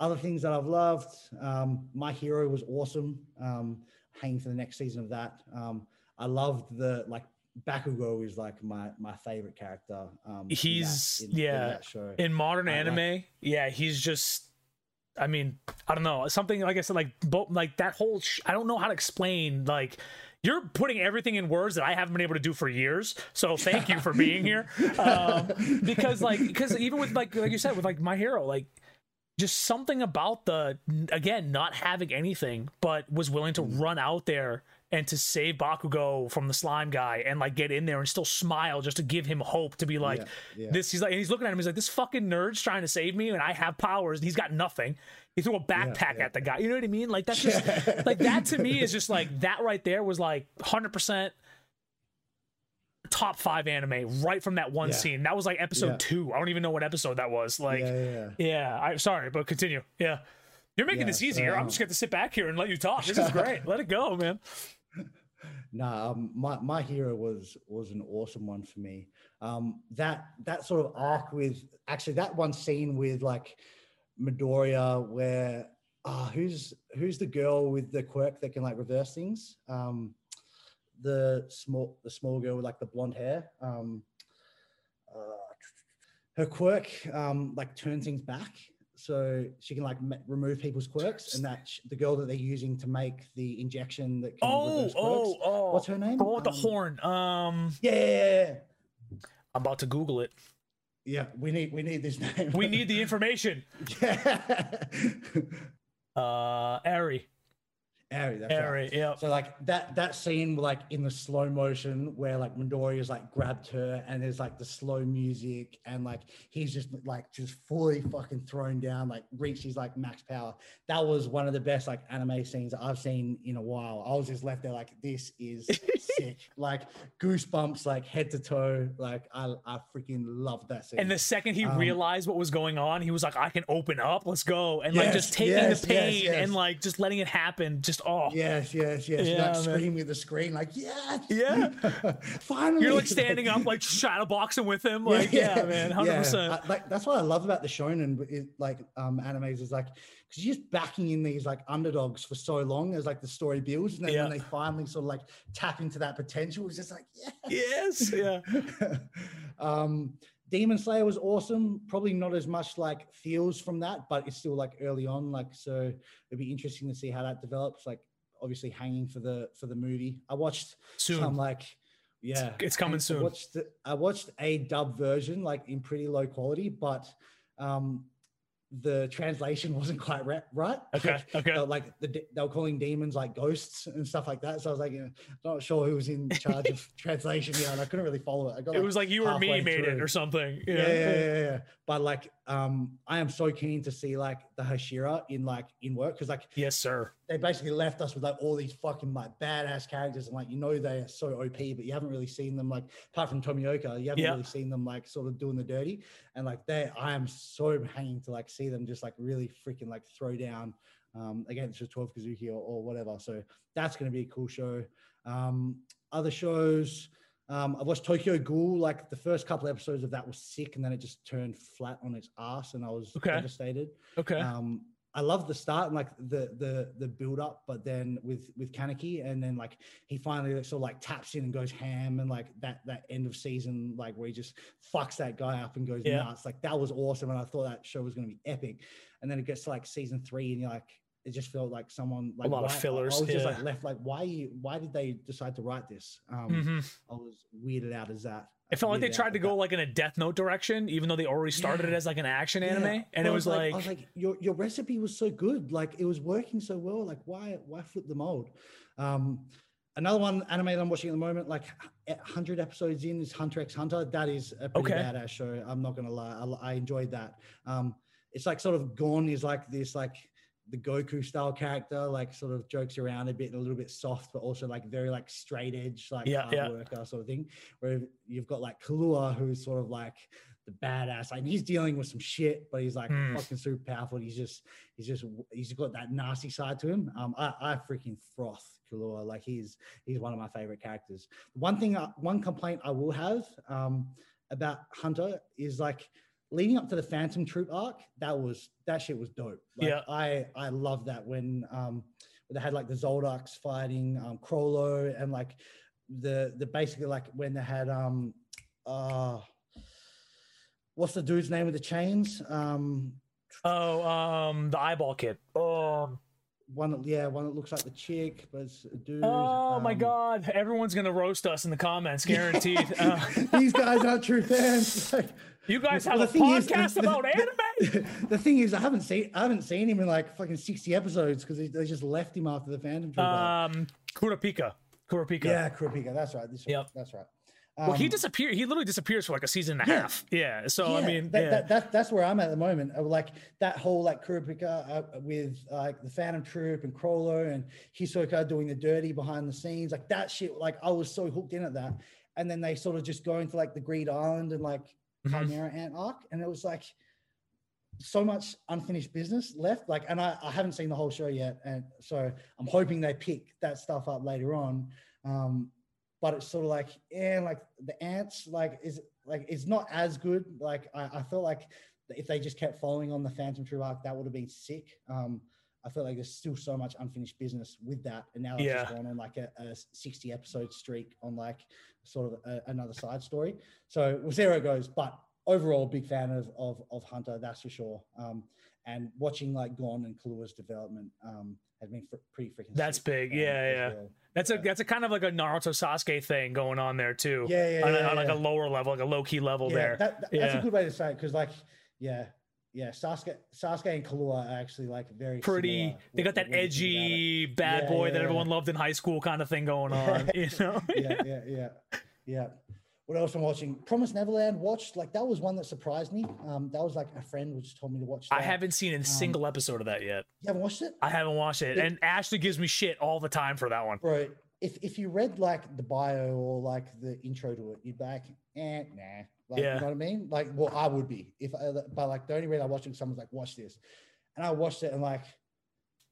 other things that I've loved, um, My Hero was awesome. Um, hanging for the next season of that. Um, I loved the like Bakugo is like my my favorite character. Um, he's in that, in, yeah in, in modern I anime. Like, yeah, he's just I mean, I don't know something like I said, like both like that whole. Sh- I don't know how to explain like you're putting everything in words that I haven't been able to do for years. So thank you for being here. Um, because like, because even with like, like you said, with like my hero, like just something about the, again, not having anything, but was willing to mm. run out there and to save Bakugo from the slime guy and like get in there and still smile just to give him hope to be like yeah, yeah. this. He's like, and he's looking at him. He's like, this fucking nerd's trying to save me, and I have powers. And he's got nothing. He threw a backpack yeah, at the guy. You know what I mean? Like that's [laughs] just like that to me [laughs] is just like that right there was like hundred percent top five anime right from that one scene. That was like episode yeah. two. I don't even know what episode that was. Like, yeah, yeah, yeah. I sorry, but continue. Yeah, you're making this easier. I'm um, just going to sit back here and let you talk. This is [laughs] great. let it go, man. Nah, um, my my hero was was an awesome one for me. Um, that that sort of arc with actually that one scene with like Midoriya where ah who's who's the girl with the quirk that can like reverse things? Um, the small the small girl with like the blonde hair. Um, uh, her quirk um, like turns things back so she can like remove people's quirks, and that the girl that they're using to make the injection that can oh oh oh what's her name? Oh, the um, horn. Um, yeah, I'm about to Google it. Yeah, we need we need this name. we need the information. [laughs] Yeah. uh, Eri. Eri, that's Eri, right. yeah. So like that that scene like in the slow motion where like Midoriya's like grabbed her and there's like the slow music and like he's just like just fully fucking thrown down, like reached his like max power. That was one of the best like anime scenes I've seen in a while. I was just left there like this is [laughs] sick. Like goosebumps like head to toe. Like I I freaking love that scene. And the second he um, realized what was going on, he was like, I can open up, let's go. And yes, like just taking yes, the pain yes, and like just letting it happen. Just Oh, Yes, yes, yes. Yeah, like screaming at the screen, like, yes. Yeah. [laughs] Finally. you're like standing up, like shadow boxing with him. Like, yeah, man, hundred Yeah. percent. Like that's what I love about the shonen, like um animes is like because you're just backing in these like underdogs for so long as like the story builds, and then Yeah. when they finally sort of like tap into that potential, it's just like yeah. Yes, yeah. [laughs] um, Demon Slayer was awesome. Probably not as much like feels from that, but it's still like early on. Like so, it'd be interesting to see how that develops. Like obviously hanging for the for the movie. I watched Soon. some like yeah, it's coming soon. I watched I watched a dub version like in pretty low quality, but um, the translation [laughs] wasn't quite right. Okay, Like, [laughs] okay. like the, they were calling demons like ghosts and stuff like that. So I was like, you know, not sure who was in [laughs] charge of translation here, and I couldn't really follow it. I got It was like you or me made it or something. yeah, yeah, yeah, yeah, yeah. But like, um, I am so keen to see like the Hashira in like in work because like Yes, sir. they basically left us with like all these fucking like badass characters and like you know they are so OP, but you haven't really seen them like apart from Tomioka, you haven't Yeah. really seen them like sort of doing the dirty. And like they I am so hanging to like see them just like really freaking like throw down um against the 12 Kizuki or, or whatever. So that's gonna be a cool show. Um other shows. Um, I watched Tokyo Ghoul. Like the first couple episodes of that was sick, and then it just turned flat on its ass, and I was Okay. devastated. Okay. Um, I love the start and like the the the build up, but then with with Kaneki, and then like he finally sort of like taps in and goes ham, and like that that end of season like where he just fucks that guy up and goes Yeah. nuts. Like that was awesome, and I thought that show was going to be epic. And then it gets to like season three, and you're like, it just felt like someone like a lot of why- I- fillers, I was just like left like, why you why did they decide to write this? Um, Mhm. I was weirded out as that. It felt like they tried to go that. like in a Death Note direction, even though they already started it as like an action Yeah. anime, and But it was like, I was like, your your recipe was so good, like it was working so well. Like why why flip the mold? Um, another one anime that I'm watching at the moment, like hundred episodes in, is Hunter x Hunter. That is a pretty Okay. badass show. I'm not gonna lie, I, I enjoyed that. Um, it's like sort of Gon is like this like the Goku style character, like sort of jokes around a bit and a little bit soft, but also like very like straight edge, like Yeah, hard yeah. worker sort of thing. Where you've got like Killua, who's sort of like the badass. Like he's dealing with some shit, but he's like Hmm. fucking super powerful. He's just he's just he's got that nasty side to him. Um, I, I freaking froth Killua. Like he's he's one of my favorite characters. One thing, I- one complaint I will have um about Hunter is like leading up to the Phantom Troop arc. That was that shit was dope. Like, Yeah. I I love that when um when they had like the Zoldycks fighting um Chrollo and like the the basically like when they had um uh what's the dude's name with the chains? Um oh, um, the eyeball kid. Oh, one that yeah, one that looks like the chick, but it's a dude. oh my um, god! Everyone's gonna roast us in the comments, guaranteed. Uh, [laughs] These guys aren't true fans. [laughs] Like, you guys Well, have a the thing is- podcast the- about anime. [laughs] the thing is, I haven't seen I haven't seen him in like fucking sixty episodes because they just left him after the Phantom Troop. arc. Um, Kurapika. Kurapika. yeah, Kurapika, that's right. This, Yep. that's right. Well, he Um, disappeared. He literally disappears for like a season and a Yeah. half. Yeah. So I mean, that, yeah. that, that, that's where I'm at the moment. Uh, Like that whole like Kurapika uh, with like the Phantom Troop and Chrollo and Hisoka doing the dirty behind the scenes, like that shit. Like I was so hooked in at that, and then they sort of just go into like the Greed Island and like. Chimera Ant arc, and it was like so much unfinished business left. Like, and I, I haven't seen the whole show yet, and so I'm hoping they pick that stuff up later on. Um, but it's sort of like, yeah, like the ants, like is like it's not as good. Like I, I felt like if they just kept following on the Phantom Troop arc, that would have been sick. Um, I feel like there's still so much unfinished business with that, and now it's just gone on like a, a 60 episode streak on like sort of a, another side story. So we'll see where it goes. But overall, big fan of of, of Hunter, that's for sure. Um, and watching like Gon and Killua's development um, has been fr- pretty freaking. That's big. um, Yeah, yeah. well. That's a yeah. that's a kind of like a Naruto Sasuke thing going on there too. Yeah, yeah, on, yeah, on like a lower level, like a low key level yeah, there. That, that- that's a good way to say it because, like, yeah, yeah, Sasuke, Sasuke and Killua are actually like very Pretty. similar They got that when you think about it. edgy bad Yeah, boy yeah, that yeah. everyone loved in high school kind of thing going on. [laughs] You know. yeah, yeah, yeah, yeah. What else I'm watching? Promise Neverland. Watched like that was one that surprised me. Um, that was like a friend which told me to watch. That. I haven't seen a single episode of that yet. You haven't watched it, I haven't watched it, It- and Ashley gives me shit all the time for that one. bro. If if you read like the bio or like the intro to it, you'd be like, eh, nah. Like, Yeah. You know what I mean? Like, well, I would be if, I, but like the only reason I watched it, someone's like, watch this, and I watched it and like,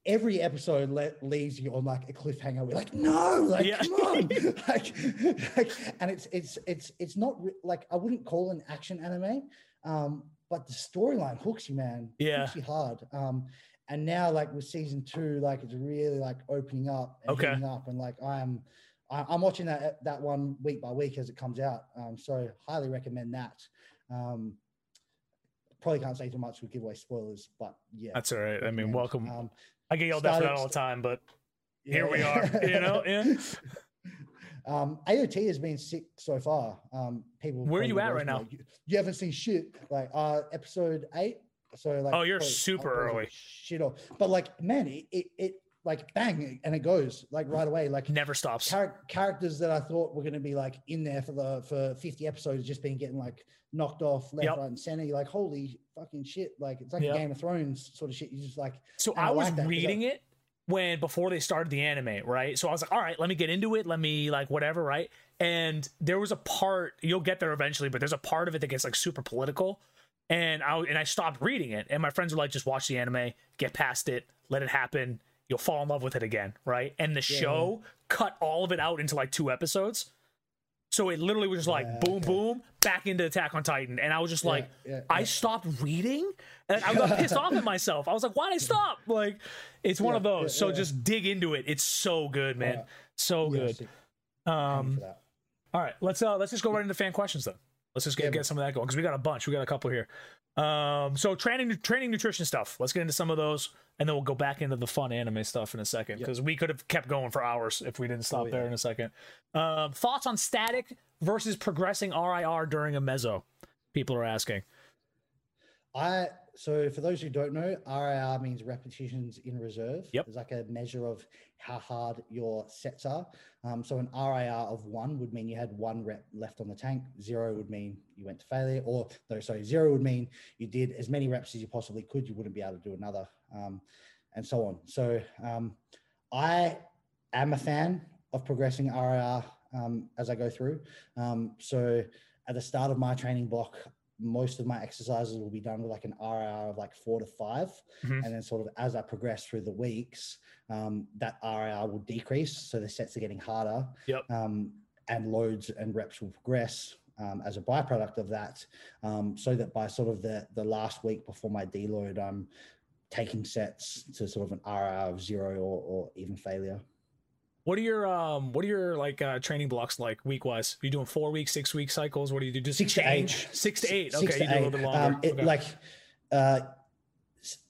every episode le- leaves you on like a cliffhanger. We're like, no, like Yeah. come on, [laughs] [laughs] like, like, and it's it's it's it's not re- like I wouldn't call an action anime, um, but the storyline hooks you, man. Yeah. hooks you hard. Um, and now like with season two, like it's really like opening up and Okay. up, and like I'm. I- I'm watching that that one week by week as it comes out, um, so highly recommend that. Um, probably can't say too much, with giveaway spoilers, but yeah, That's all right. I mean, welcome. Um, I get yelled at for that all the time, but here we are. You know, [laughs] yeah. Um, AOT has been sick so far. Um, people. Where are you at right now? like, You, you haven't seen shit. Like uh, episode eight. So like. Oh, you're super early. Shit off. But like, man, it, it it like bang and it goes like right away. Like Never stops. char- characters that I thought were going to be like in there for the for 50 episodes just been getting like knocked off left, Yep. right, and center. You're like, holy fucking shit! Like it's like Yep. a Game of Thrones sort of shit. You just like So I I was like that 'cause I- reading it when before they started the anime, right? So I was like, all right, let me get into it. Let me like whatever, right? And there was a part you'll get there eventually, but there's a part of it that gets like super political. And I and I stopped reading it, and my friends were like, just watch the anime, get past it, let it happen. You'll fall in love with it again, right? And the Yeah. show cut all of it out into like two episodes. So it literally was just like Yeah, boom, okay. boom, back into Attack on Titan, and I was just like, yeah, yeah, I stopped reading and I got pissed off at myself. I was like, why'd I stop? Like, it's one of those. so just dig into it. It's so good, man. So good. Um, all right, let's uh let's just go right into fan questions then. Let's just get, Yeah, get some of that going because we got a bunch. We got a couple here. Um, so training training nutrition stuff. Let's get into some of those, and then we'll go back into the fun anime stuff in a second Yep. because we could have kept going for hours if we didn't stop Oh, there in a second. Um, thoughts on static versus progressing RIR during a meso? People are asking. I so for those who don't know, RIR means repetitions in reserve. Yep. It's like a measure of how hard your sets are. Um, so an RIR of one would mean you had one rep left on the tank. Zero would mean you went to failure, or no, sorry, zero would mean you did as many reps as you possibly could. You wouldn't be able to do another, um, and so on. So um, I am a fan of progressing RIR um, as I go through. Um, so at the start of my training block, most of my exercises will be done with like an RIR of like four to 5 Mhm. And then sort of as I progress through the weeks, um, that RIR will decrease. So the sets are getting harder. Yep. Um, and loads and reps will progress um, as a byproduct of that. Um, so that by sort of the, the last week before my deload, I'm taking sets to sort of an RIR of zero or, or even failure. What are your um what are your like uh training blocks like week wise? Are you doing four week, six week cycles? What do you do? Just Six to eight. change? Six to eight. Six okay, to you do a little bit longer. Um, it, Okay. Like uh,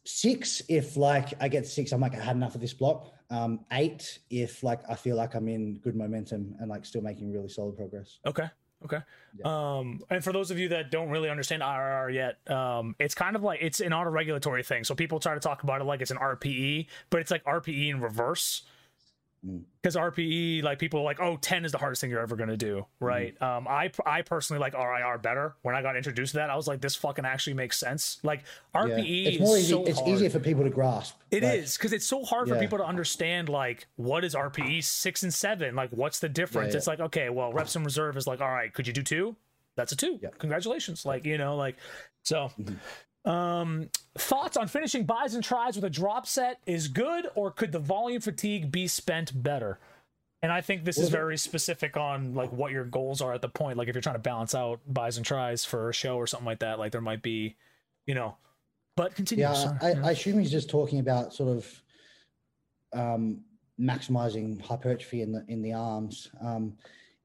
six, if like I get six, I'm like I had enough of this block. Um, eight, if like I feel like I'm in good momentum and like still making really solid progress. Okay. Okay. Yeah. Um, and for those of you that don't really understand RIR yet, um, it's kind of like it's an auto regulatory thing. So people try to talk about it like it's an RPE, but it's like RPE in reverse. Mm. Because RPE, like people are like, oh, 10 is the hardest thing you're ever gonna do, right? Um, I I personally like RIR better. When I got introduced to that, I was like, this fucking actually makes sense. Like Yeah. RPE It's more is easy. so it's hard. easier for people to grasp. It Like, is because it's so hard for people to understand like what is RPE six and seven? Like what's the difference? yeah. It's like okay, well, reps in reserve is like all right, could you do two? That's a two. Congratulations. Like you know, like so. Mhm. Um, thoughts on finishing bis and tris with a drop set is good, or could the volume fatigue be spent better? And I think this is very specific on like what your goals are at the point. Like if you're trying to balance out bis and tris for a show or something like that, like there might be, you know. But continue. Yeah, sorry. I. I assume he's just talking about sort of um, maximizing hypertrophy in the in the arms. Um,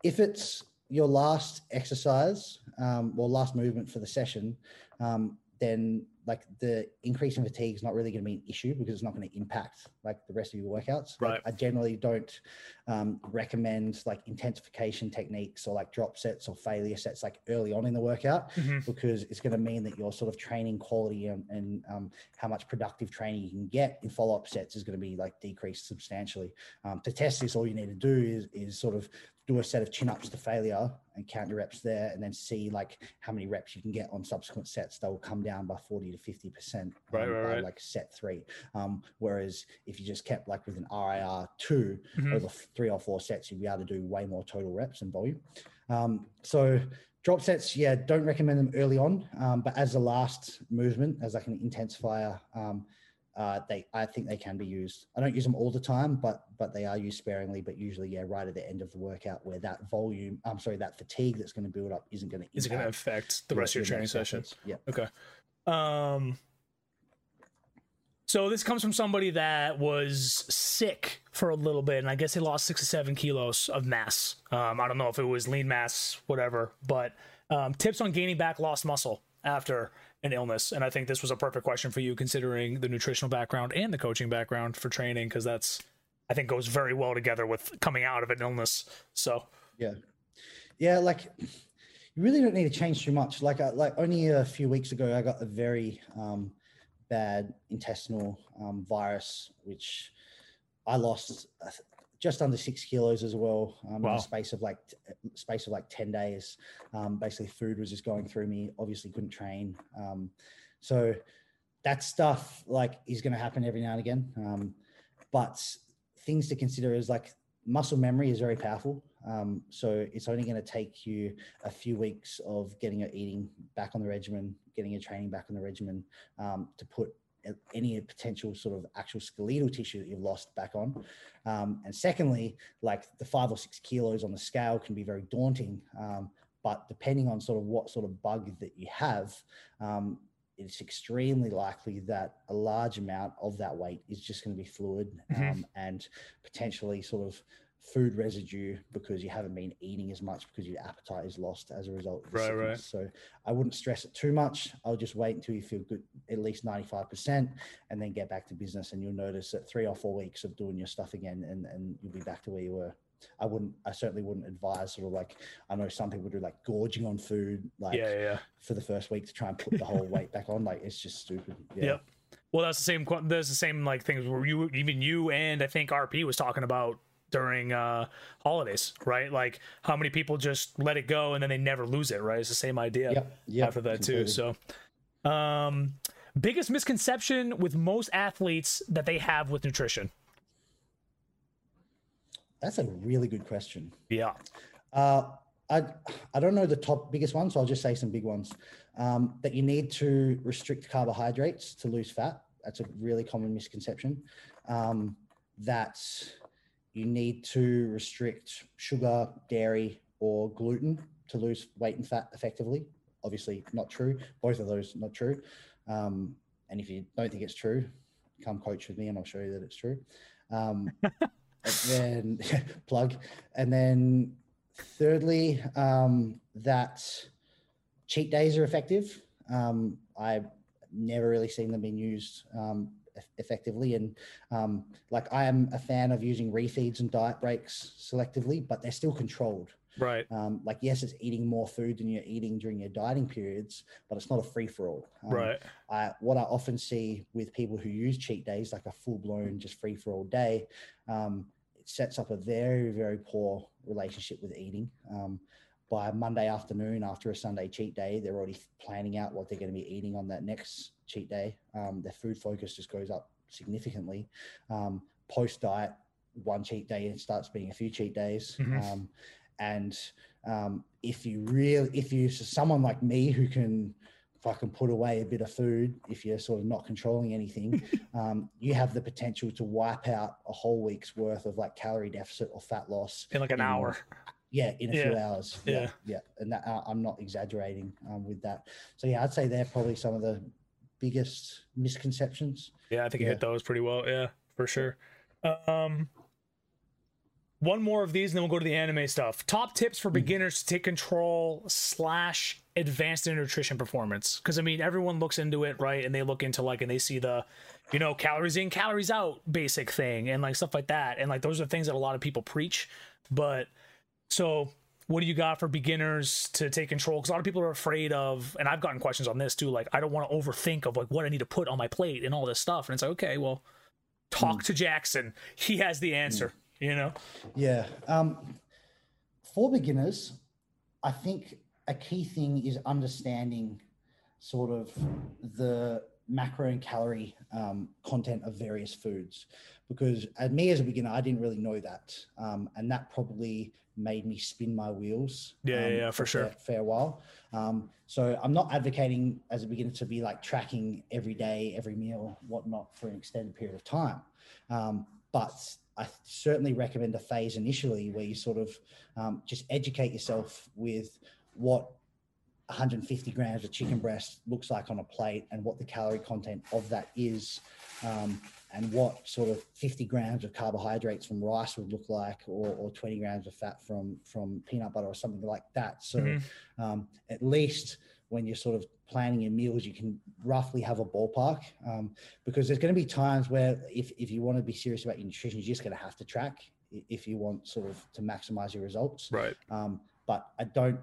if it's your last exercise um, or last movement for the session, um, then like the increase in fatigue is not really going to be an issue because it's not going to impact like the rest of your workouts. Like, I generally don't um, recommend like intensification techniques or like drop sets or failure sets like early on in the workout Mhm. because it's going to mean that your sort of training quality and, and um, how much productive training you can get in follow-up sets is going to be like decreased substantially. Um, to test this, all you need to do is, is sort of do a set of chin-ups to failure and count your reps there and then see like how many reps you can get on subsequent sets They'll come down by 40 to 50 percent Right, right, by right. like set three um, whereas if you just kept like with an rir 2 Mhm. over three or four sets you'd be able to do way more total reps and volume um, so drop sets yeah don't recommend them early on um, but as a last movement as like an intensifier um, uh, they I think they can be used. I don't use them all the time, but but they are used sparingly. But usually, yeah, right at the end of the workout, where that volume, I'm sorry, that fatigue that's going to build up isn't going to is going to affect the rest of your training session? Yeah. Okay. Um. So this comes from somebody that was sick for a little bit, and I guess they lost six to seven kilos of mass. Um, I don't know if it was lean mass, whatever, but um, tips on gaining back lost muscle after an illness. And I think this was a perfect question for you, considering the nutritional background and the coaching background for training, because that's I think goes very well together with coming out of an illness. So yeah, yeah, like you really don't need to change too much. Like uh, like only a few weeks ago, I got a very um, bad intestinal um, virus, which I lost uh, just under six kilos as well um, wow. in a space of like t- space of like 10 days. Um, basically food was just going through me obviously couldn't train. Um, so that stuff like is going to happen every now and again. Um, but things to consider is like muscle memory is very powerful. Um, so it's only going to take you a few weeks of getting your eating back on the regimen getting your training back on the regimen um, to put any potential sort of actual skeletal tissue that you've lost back on. Um, and secondly, like the five or six kilos on the scale can be very daunting. Um, but depending on sort of what sort of bug that you have, um, it's extremely likely that a large amount of that weight is just going to be fluid mm-hmm. Um, and potentially sort of food residue because you haven't been eating as much because your appetite is lost as a result of right, right. So I wouldn't stress it too much. I'll just wait until you feel good, at least 95%, and then get back to business. And you'll notice that three or four weeks of doing your stuff again, and, and you'll be back to where you were. I wouldn't, I certainly wouldn't advise sort of like, I know some people do like gorging on food, like yeah, yeah. for the first week to try and put the whole weight back on. Like it's just stupid. Yeah. Yep. Well, that's the same. There's the same like things where you, even you, and I think RP was talking about during uh holidays right like how many people just let it go and then they never lose it right it's the same idea yep, yep, after that completely. too so um biggest misconception with most athletes that they have with nutrition that's a really good question yeah uh I, I don't know the top biggest ones, so I'll just say some big ones. Um, that you need to restrict carbohydrates to lose fat. That's a really common misconception. Um, that you need to restrict sugar, dairy, or gluten to lose weight and fat effectively. Obviously, not true. Both of those not true. Um, and if you don't think it's true, come coach with me, and I'll show you that it's true. Um, [laughs] and then [laughs] plug, and then thirdly, um, that cheat days are effective. Um, I've never really seen them being used um, effectively. And um, like I am a fan of using refeeds and diet breaks selectively, but they're still controlled. Right. Um, like yes, it's eating more food than you're eating during your dieting periods, but it's not a free for all. Um, right. I, what I often see with people who use cheat days, like a full blown just free for all day, um, it sets up a very very poor relationship with eating. By Monday afternoon after a Sunday cheat day, they're already planning out what they're going to be eating on that next cheat day. Um, their food focus just goes up significantly. Um, Post diet, one cheat day, it starts being a few cheat days. Mm-hmm. Um, and um, if you really, if you someone like me who can fucking put away a bit of food, if you're sort of not controlling anything, [laughs] um, you have the potential to wipe out a whole week's worth of like calorie deficit or fat loss in like an in, hour yeah, in a yeah. few hours. Yeah, yeah, yeah. and that, uh, I'm not exaggerating um, with that. So yeah, I'd say they're probably some of the biggest misconceptions. Yeah, I think you hit those pretty well. Yeah, for sure. Um, one more of these, and then we'll go to the anime stuff. Top tips for mm-hmm. beginners to take control slash advanced in nutrition performance. Because I mean, everyone looks into it, right? And they look into like, and they see the, you know, calories in, calories out, basic thing, and like stuff like that. And like those are things that a lot of people preach, but so, what do you got for beginners to take control? Because a lot of people are afraid of, and I've gotten questions on this too. Like, I don't want to overthink of like what I need to put on my plate and all this stuff. And it's like, okay, well, talk mm. to Jackson. He has the answer. Mm. You know? Yeah. Um, for beginners, I think a key thing is understanding sort of the macro and calorie um, content of various foods. Because as me as a beginner i didn't really know that um, and that probably made me spin my wheels Yeah, yeah, um, yeah, for a sure. fair, fair while. Um, so i'm not advocating as a beginner to be like tracking every day every meal whatnot for an extended period of time. Um, but i certainly recommend a phase initially where you sort of um, just educate yourself with what 150 grams of chicken breast looks like on a plate and what the calorie content of that is um, and what sort of 50 grams of carbohydrates from rice would look like or, or 20 grams of fat from from peanut butter or something like that so Mhm. um, at least when you're sort of planning your meals you can roughly have a ballpark um, because there's going to be times where if, if you want to be serious about your nutrition you're just going to have to track if you want sort of to maximize your results Right. um, but I don't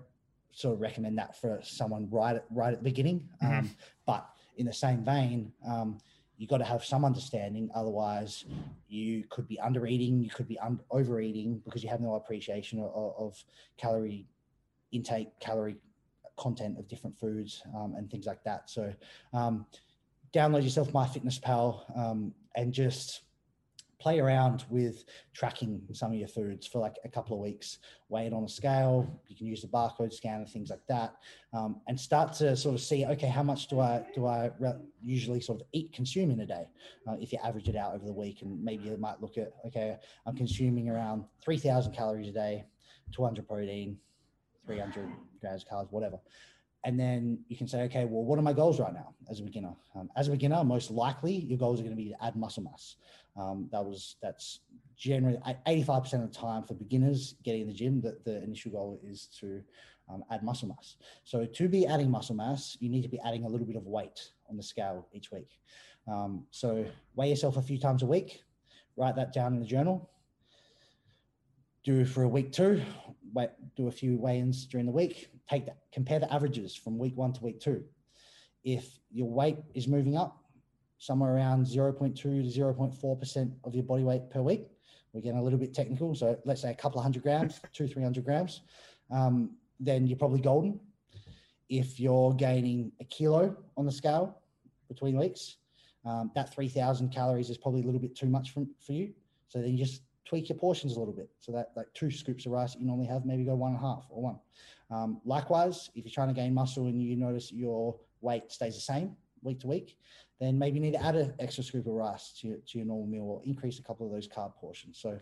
sort of recommend that for someone right at, right at the beginning. Mhm. Um, but in the same vein, um, you got to have some understanding. Otherwise, you could be under eating, you could be un- overeating because you have no appreciation of, of calorie intake, calorie content of different foods um, and things like that. So, um, download yourself MyFitnessPal um, and just play around with tracking some of your foods for like a couple of weeks weigh it on a scale you can use the barcode scanner things like that um, and start to sort of see okay how much do i do i re- usually sort of eat consume in a day? Uh, if you average it out over the week and maybe you might look at okay i'm consuming around 3000 calories a day 200 protein 300 grams of carbs whatever and then you can say okay well what are my goals right now as a beginner? Um, as a beginner most likely your goals are going to be to add muscle mass. Um, that was that's generally 85% of the time for beginners getting in the gym that the initial goal is to um, add muscle mass. So to be adding muscle mass you need to be adding a little bit of weight on the scale each week. Um, so weigh yourself a few times a week write that down in the journal. Do for a week two wait, do a few weigh-ins during the week take that compare the averages from week one to week two if your weight is moving up somewhere around 0.2 to 0.4% of your body weight per week. We're getting a little bit technical. So let's say a couple of hundred grams, [laughs] two, 300 grams, um, then you're probably golden. If you're gaining a kilo on the scale between weeks, um, that 3,000 calories is probably a little bit too much for, for you. So then you just tweak your portions a little bit. So that like two scoops of rice that you normally have, maybe go one and a half or one. Um, likewise, if you're trying to gain muscle and you notice your weight stays the same week to week, then maybe you need to add an extra scoop of rice to, your- to your normal meal or increase a couple of those carb portions. So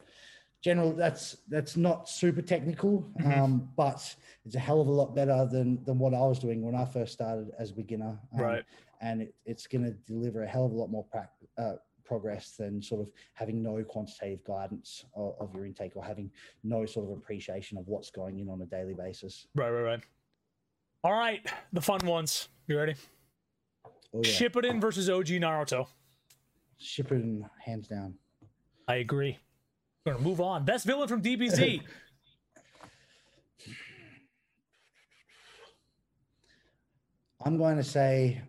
general, that's that's not super technical, Mhm. um, but it's a hell of a lot better than than what I was doing when I first started as a beginner. Um, Right. And it, it's going to deliver a hell of a lot more prac- uh, progress than sort of having no quantitative guidance of, of your intake or having no sort of appreciation of what's going in on a daily basis. Right, right, right. All right, the fun ones. You ready? Oh yeah, Shippuden versus OG Naruto. Shippuden hands down. I agree. We're gonna move on. Best villain from DBZ. [laughs] I'm going to say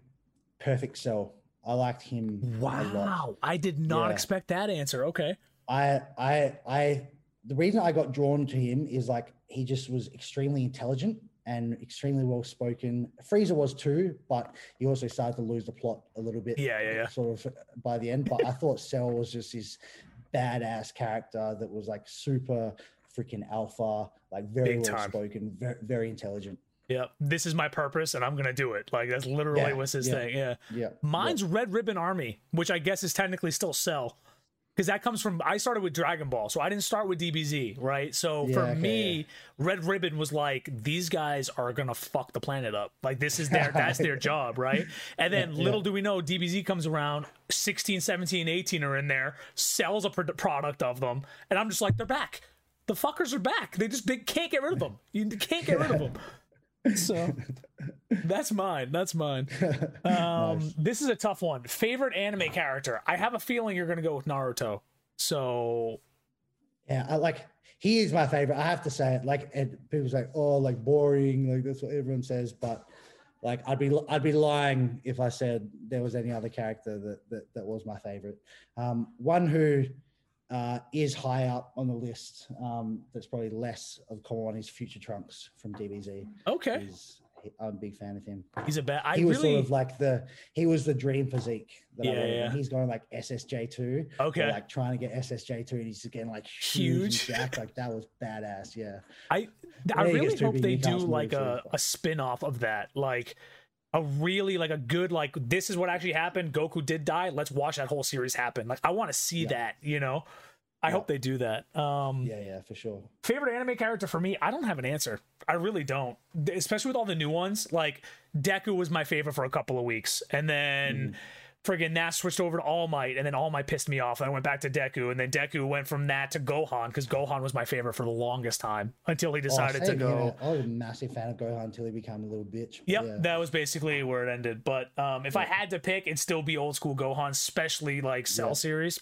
Perfect Cell. I liked him a lot. wow, I did not Yeah. expect that answer. Okay. I, I, I. The reason I got drawn to him is like he just was extremely intelligent and extremely well spoken. Frieza was too, but he also started to lose the plot a little bit. Yeah, yeah, yeah. Sort of uh, by the end, but I thought Cell was just this badass character that was like super freaking alpha, like very Big well time. spoken, very, very intelligent. Yeah, this is my purpose, and I'm gonna do it. Like that's literally Yeah, what's his yeah. thing. Yeah. Yeah. Mine's Red Ribbon Army, which I guess is technically still Cell. Because that comes from I started with Dragon Ball, so I didn't start with DBZ, right? So Yeah, for okay, me, Red Ribbon was like these guys are gonna fuck the planet up. Like this is their that's their [laughs] job, right? And then Yeah, little yeah. do we know, DBZ comes around, 16, 17, 18 are in there, Cell's a pro- product of them, and I'm just like they're back. The fuckers are back. They just they can't get rid of them. You can't get rid of [laughs] them. So [laughs] that's mine. That's mine. [laughs] Um, Nice. This is a tough one. Favorite anime character? I have a feeling you're gonna go with Naruto. So Yeah, I like he is my favorite. I have to say it. Like, people say, "Oh, like boring." Like that's what everyone says, but like I'd be I'd be lying if I said there was any other character that that, that was my favorite. Um, one who uh, is high up on the list. Um, that's probably less of common Future Trunks from DBZ. okay, He's he- I'm a big fan of him. He's a bad. I He was really sort of like the he was the dream physique. That Yeah, wanted, yeah. he's going like SSJ two. okay. Like trying to get SSJ two, and he's getting like Huge. huge. Like that was badass. Yeah. I I really hope they do like a, a spin off of that. Like a really like a good like this is what actually happened. Goku did die. Let's watch that whole series happen. Like I want to see Yeah. that, you know? I Yeah. hope they do that. Um Yeah, yeah, for sure. favorite anime character for me, I don't have an answer. I really don't. Especially with all the new ones. Like Deku was my favorite for a couple of weeks. And then friggin' that switched over to All Might, and then All Might pissed me off. And I went back to Deku, and then Deku went from that to Gohan because Gohan was my favorite for the longest time until he Oh, decided to go. I was a massive fan of Gohan until he became a little bitch. Yep, yeah. that was basically where it ended. But um, if I had to pick, it'd still be old school Gohan, especially like Cell Yeah. series,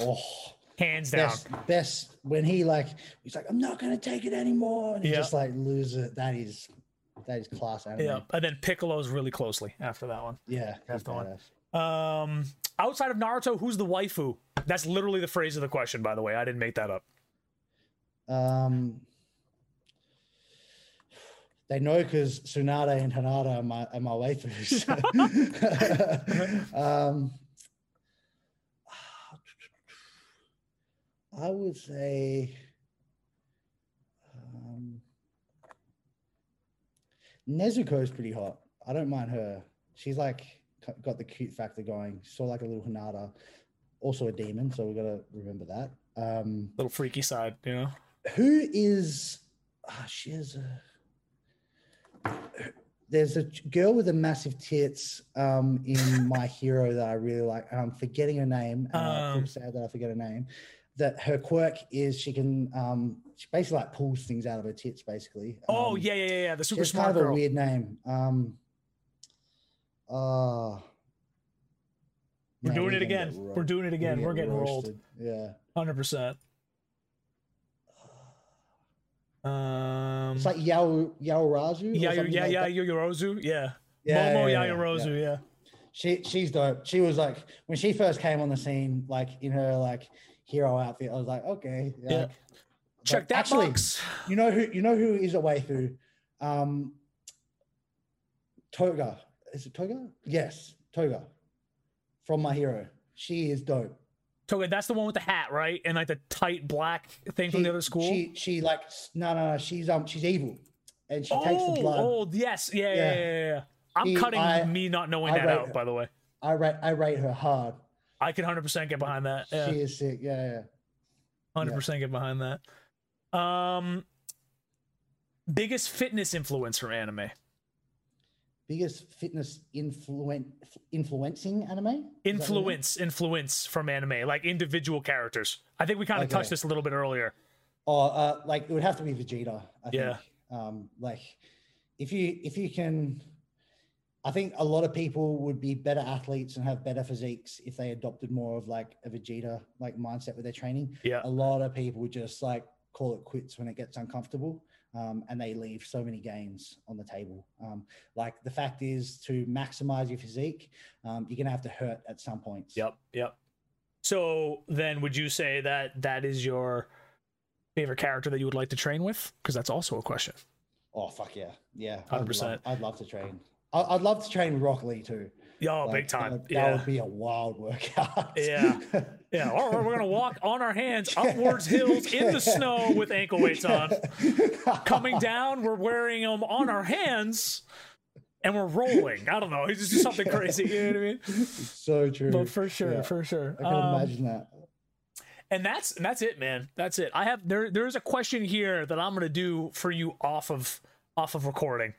Oh, hands down. best, best when he like he's like, I'm not gonna take it anymore, and he Yeah. just like loses it. That is that is class anime. Yeah, and then Piccolo's really closely after that one. yeah, after one. Um, outside of Naruto, who's the waifu? That's literally the phrase of the question, by the way. I didn't make that up. Um, they know because Tsunade and Hinata are my are my waifus. [laughs] um, I would say um, Nezuko is pretty hot. I don't mind her. She's like got the cute factor going. Of like a little Hinata, also a demon, so we got to remember that. Um, Little freaky side, you know. who is ah, she is a there's a girl with a massive tits um in [laughs] my hero that i really like i'm forgetting her name and i Um, feel sad that i forget her name that her quirk is she can um she basically like pulls things out of her tits basically Oh Um, yeah, yeah, yeah, yeah. The super smart kind of girl. a weird name um uh We're doing it gonna again. get We're doing it again. We're get getting rolled. yeah Hundred percent. Um. it's like Yao Yaorazu or yeah, yeah, like yeah, that. Yorozu, yeah. Yeah, Momo yeah, yeah, yeah. She she's dope. She was like when she first came on the scene, like in her like hero outfit. I was like, okay, Yeah. like- Check but that actually, box. You know who you know who is a waifu? Um, Toga. Is it Toga? Yes, Toga. From my hero. She is dope. Toga, that's the one with the hat, right? And like the tight black thing from the other school. She she like no no no. She's um she's evil, and she takes the oh, blood. oh, yes, yeah, yeah, Yeah. yeah. yeah, yeah. I'm She- cutting I- me not knowing I that out, her. by the way. I rate I rate her hard. I can 100% get behind that. Yeah. She is sick. Yeah yeah. Hundred percent get behind that. Um, biggest fitness influence from anime. Biggest fitness influen influencing anime. Is that mean? Influence, influence from anime, like individual characters. I think we kind of Okay. touched this a little bit earlier. Oh, uh, like it would have to be Vegeta. I Yeah. think. Um, like if you if you can, I think a lot of people would be better athletes and have better physiques if they adopted more of like a Vegeta like mindset with their training. Yeah. A lot of people would just like call it quits when it gets uncomfortable. Um, and they leave so many gains on the table. Um, like the fact is, to maximize your physique, um, you're gonna have to hurt at some points. Yep, yep. So then, would you say that that is your favorite character that you would like to train with? Because that's also a question. Oh fuck yeah, yeah. 100%. love, I'd love to train. I'd love to train with Rock Lee too. Oh, Like, big time. That, that yeah. would be a wild workout. Yeah. [laughs] Yeah, or or we're gonna walk on our hands upwards [laughs] hills in the snow with ankle weights on. Coming down, we're wearing them on our hands, and we're rolling. I don't know. It's just something crazy. You know what I mean? [laughs] so true. But for sure, Yeah. for sure. I can Um, imagine that. and that's and that's it, man. That's it. I have there. There is a question here that I'm gonna do for you off of off of recording.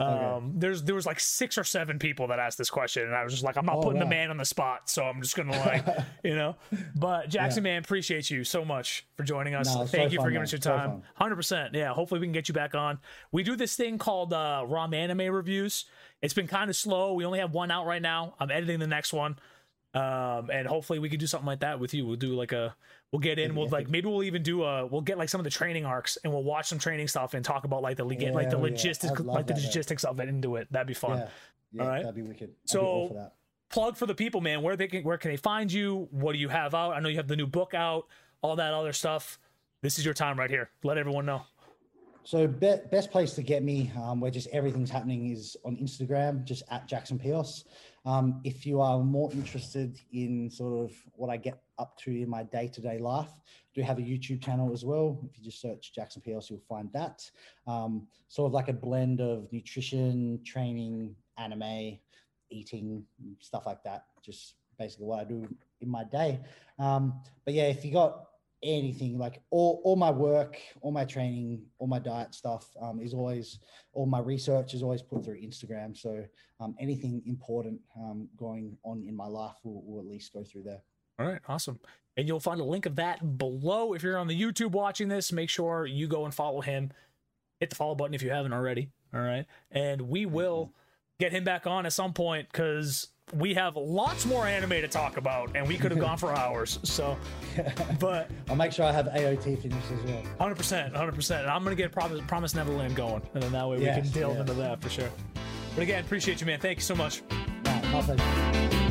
Um, there's there was like six or seven people that asked this question, and I was just like, I'm not Oh, putting the man on the spot, so I'm just gonna like, [laughs] you know. But Jackson, man, appreciate you so much for joining us. No, Thank you for giving man. us your time. fun. Hundred percent. Yeah. Hopefully we can get you back on. We do this thing called uh, ROM Anime reviews. It's been kind of slow. We only have one out right now. I'm editing the next one. Um, and hopefully we can do something like that with you. We'll do like a, we'll get in. We'll like maybe we'll even do a, we'll get like some of the training arcs and we'll watch some training stuff and talk about like the get like the Hell yeah. logistics, like the that, though. logistics of it into it. That'd be fun. Yeah. Yeah, All right. that'd be wicked. I'd So- for. Plug for the people, man. Where they can, where can they find you? What do you have out? I know you have the new book out, all that other stuff. This is your time right here. Let everyone know. So be- best place to get me, um, where just everything's happening, is on Instagram, just at Jackson Peos. Um, if you are more interested in sort of what I get up to in my day to day life, I do have a YouTube channel as well. If you just search Jackson Peos, you'll find that. Um, sort of like a blend of nutrition, training, anime, eating, stuff like that. Just basically what I do in my day. Um, but yeah, if you got anything like all, all my work all my training all my diet stuff um, is always all my research is always put through instagram. So um, anything important um, going on in my life will, will at least go through there. All right awesome. And you'll find a link of that below if you're on the youtube watching this. Make sure you go and follow him. Hit the follow button if you haven't already. All right. And we will get him back on at some point because we have lots more anime to talk about and we could have gone for [laughs] hours so but i'll make sure i have aot finished as well. 100% 100% and i'm gonna get promise, promise neverland going and then that way yes, we can delve yes. into that for sure. But again appreciate you man. Thank you so much. Pleasure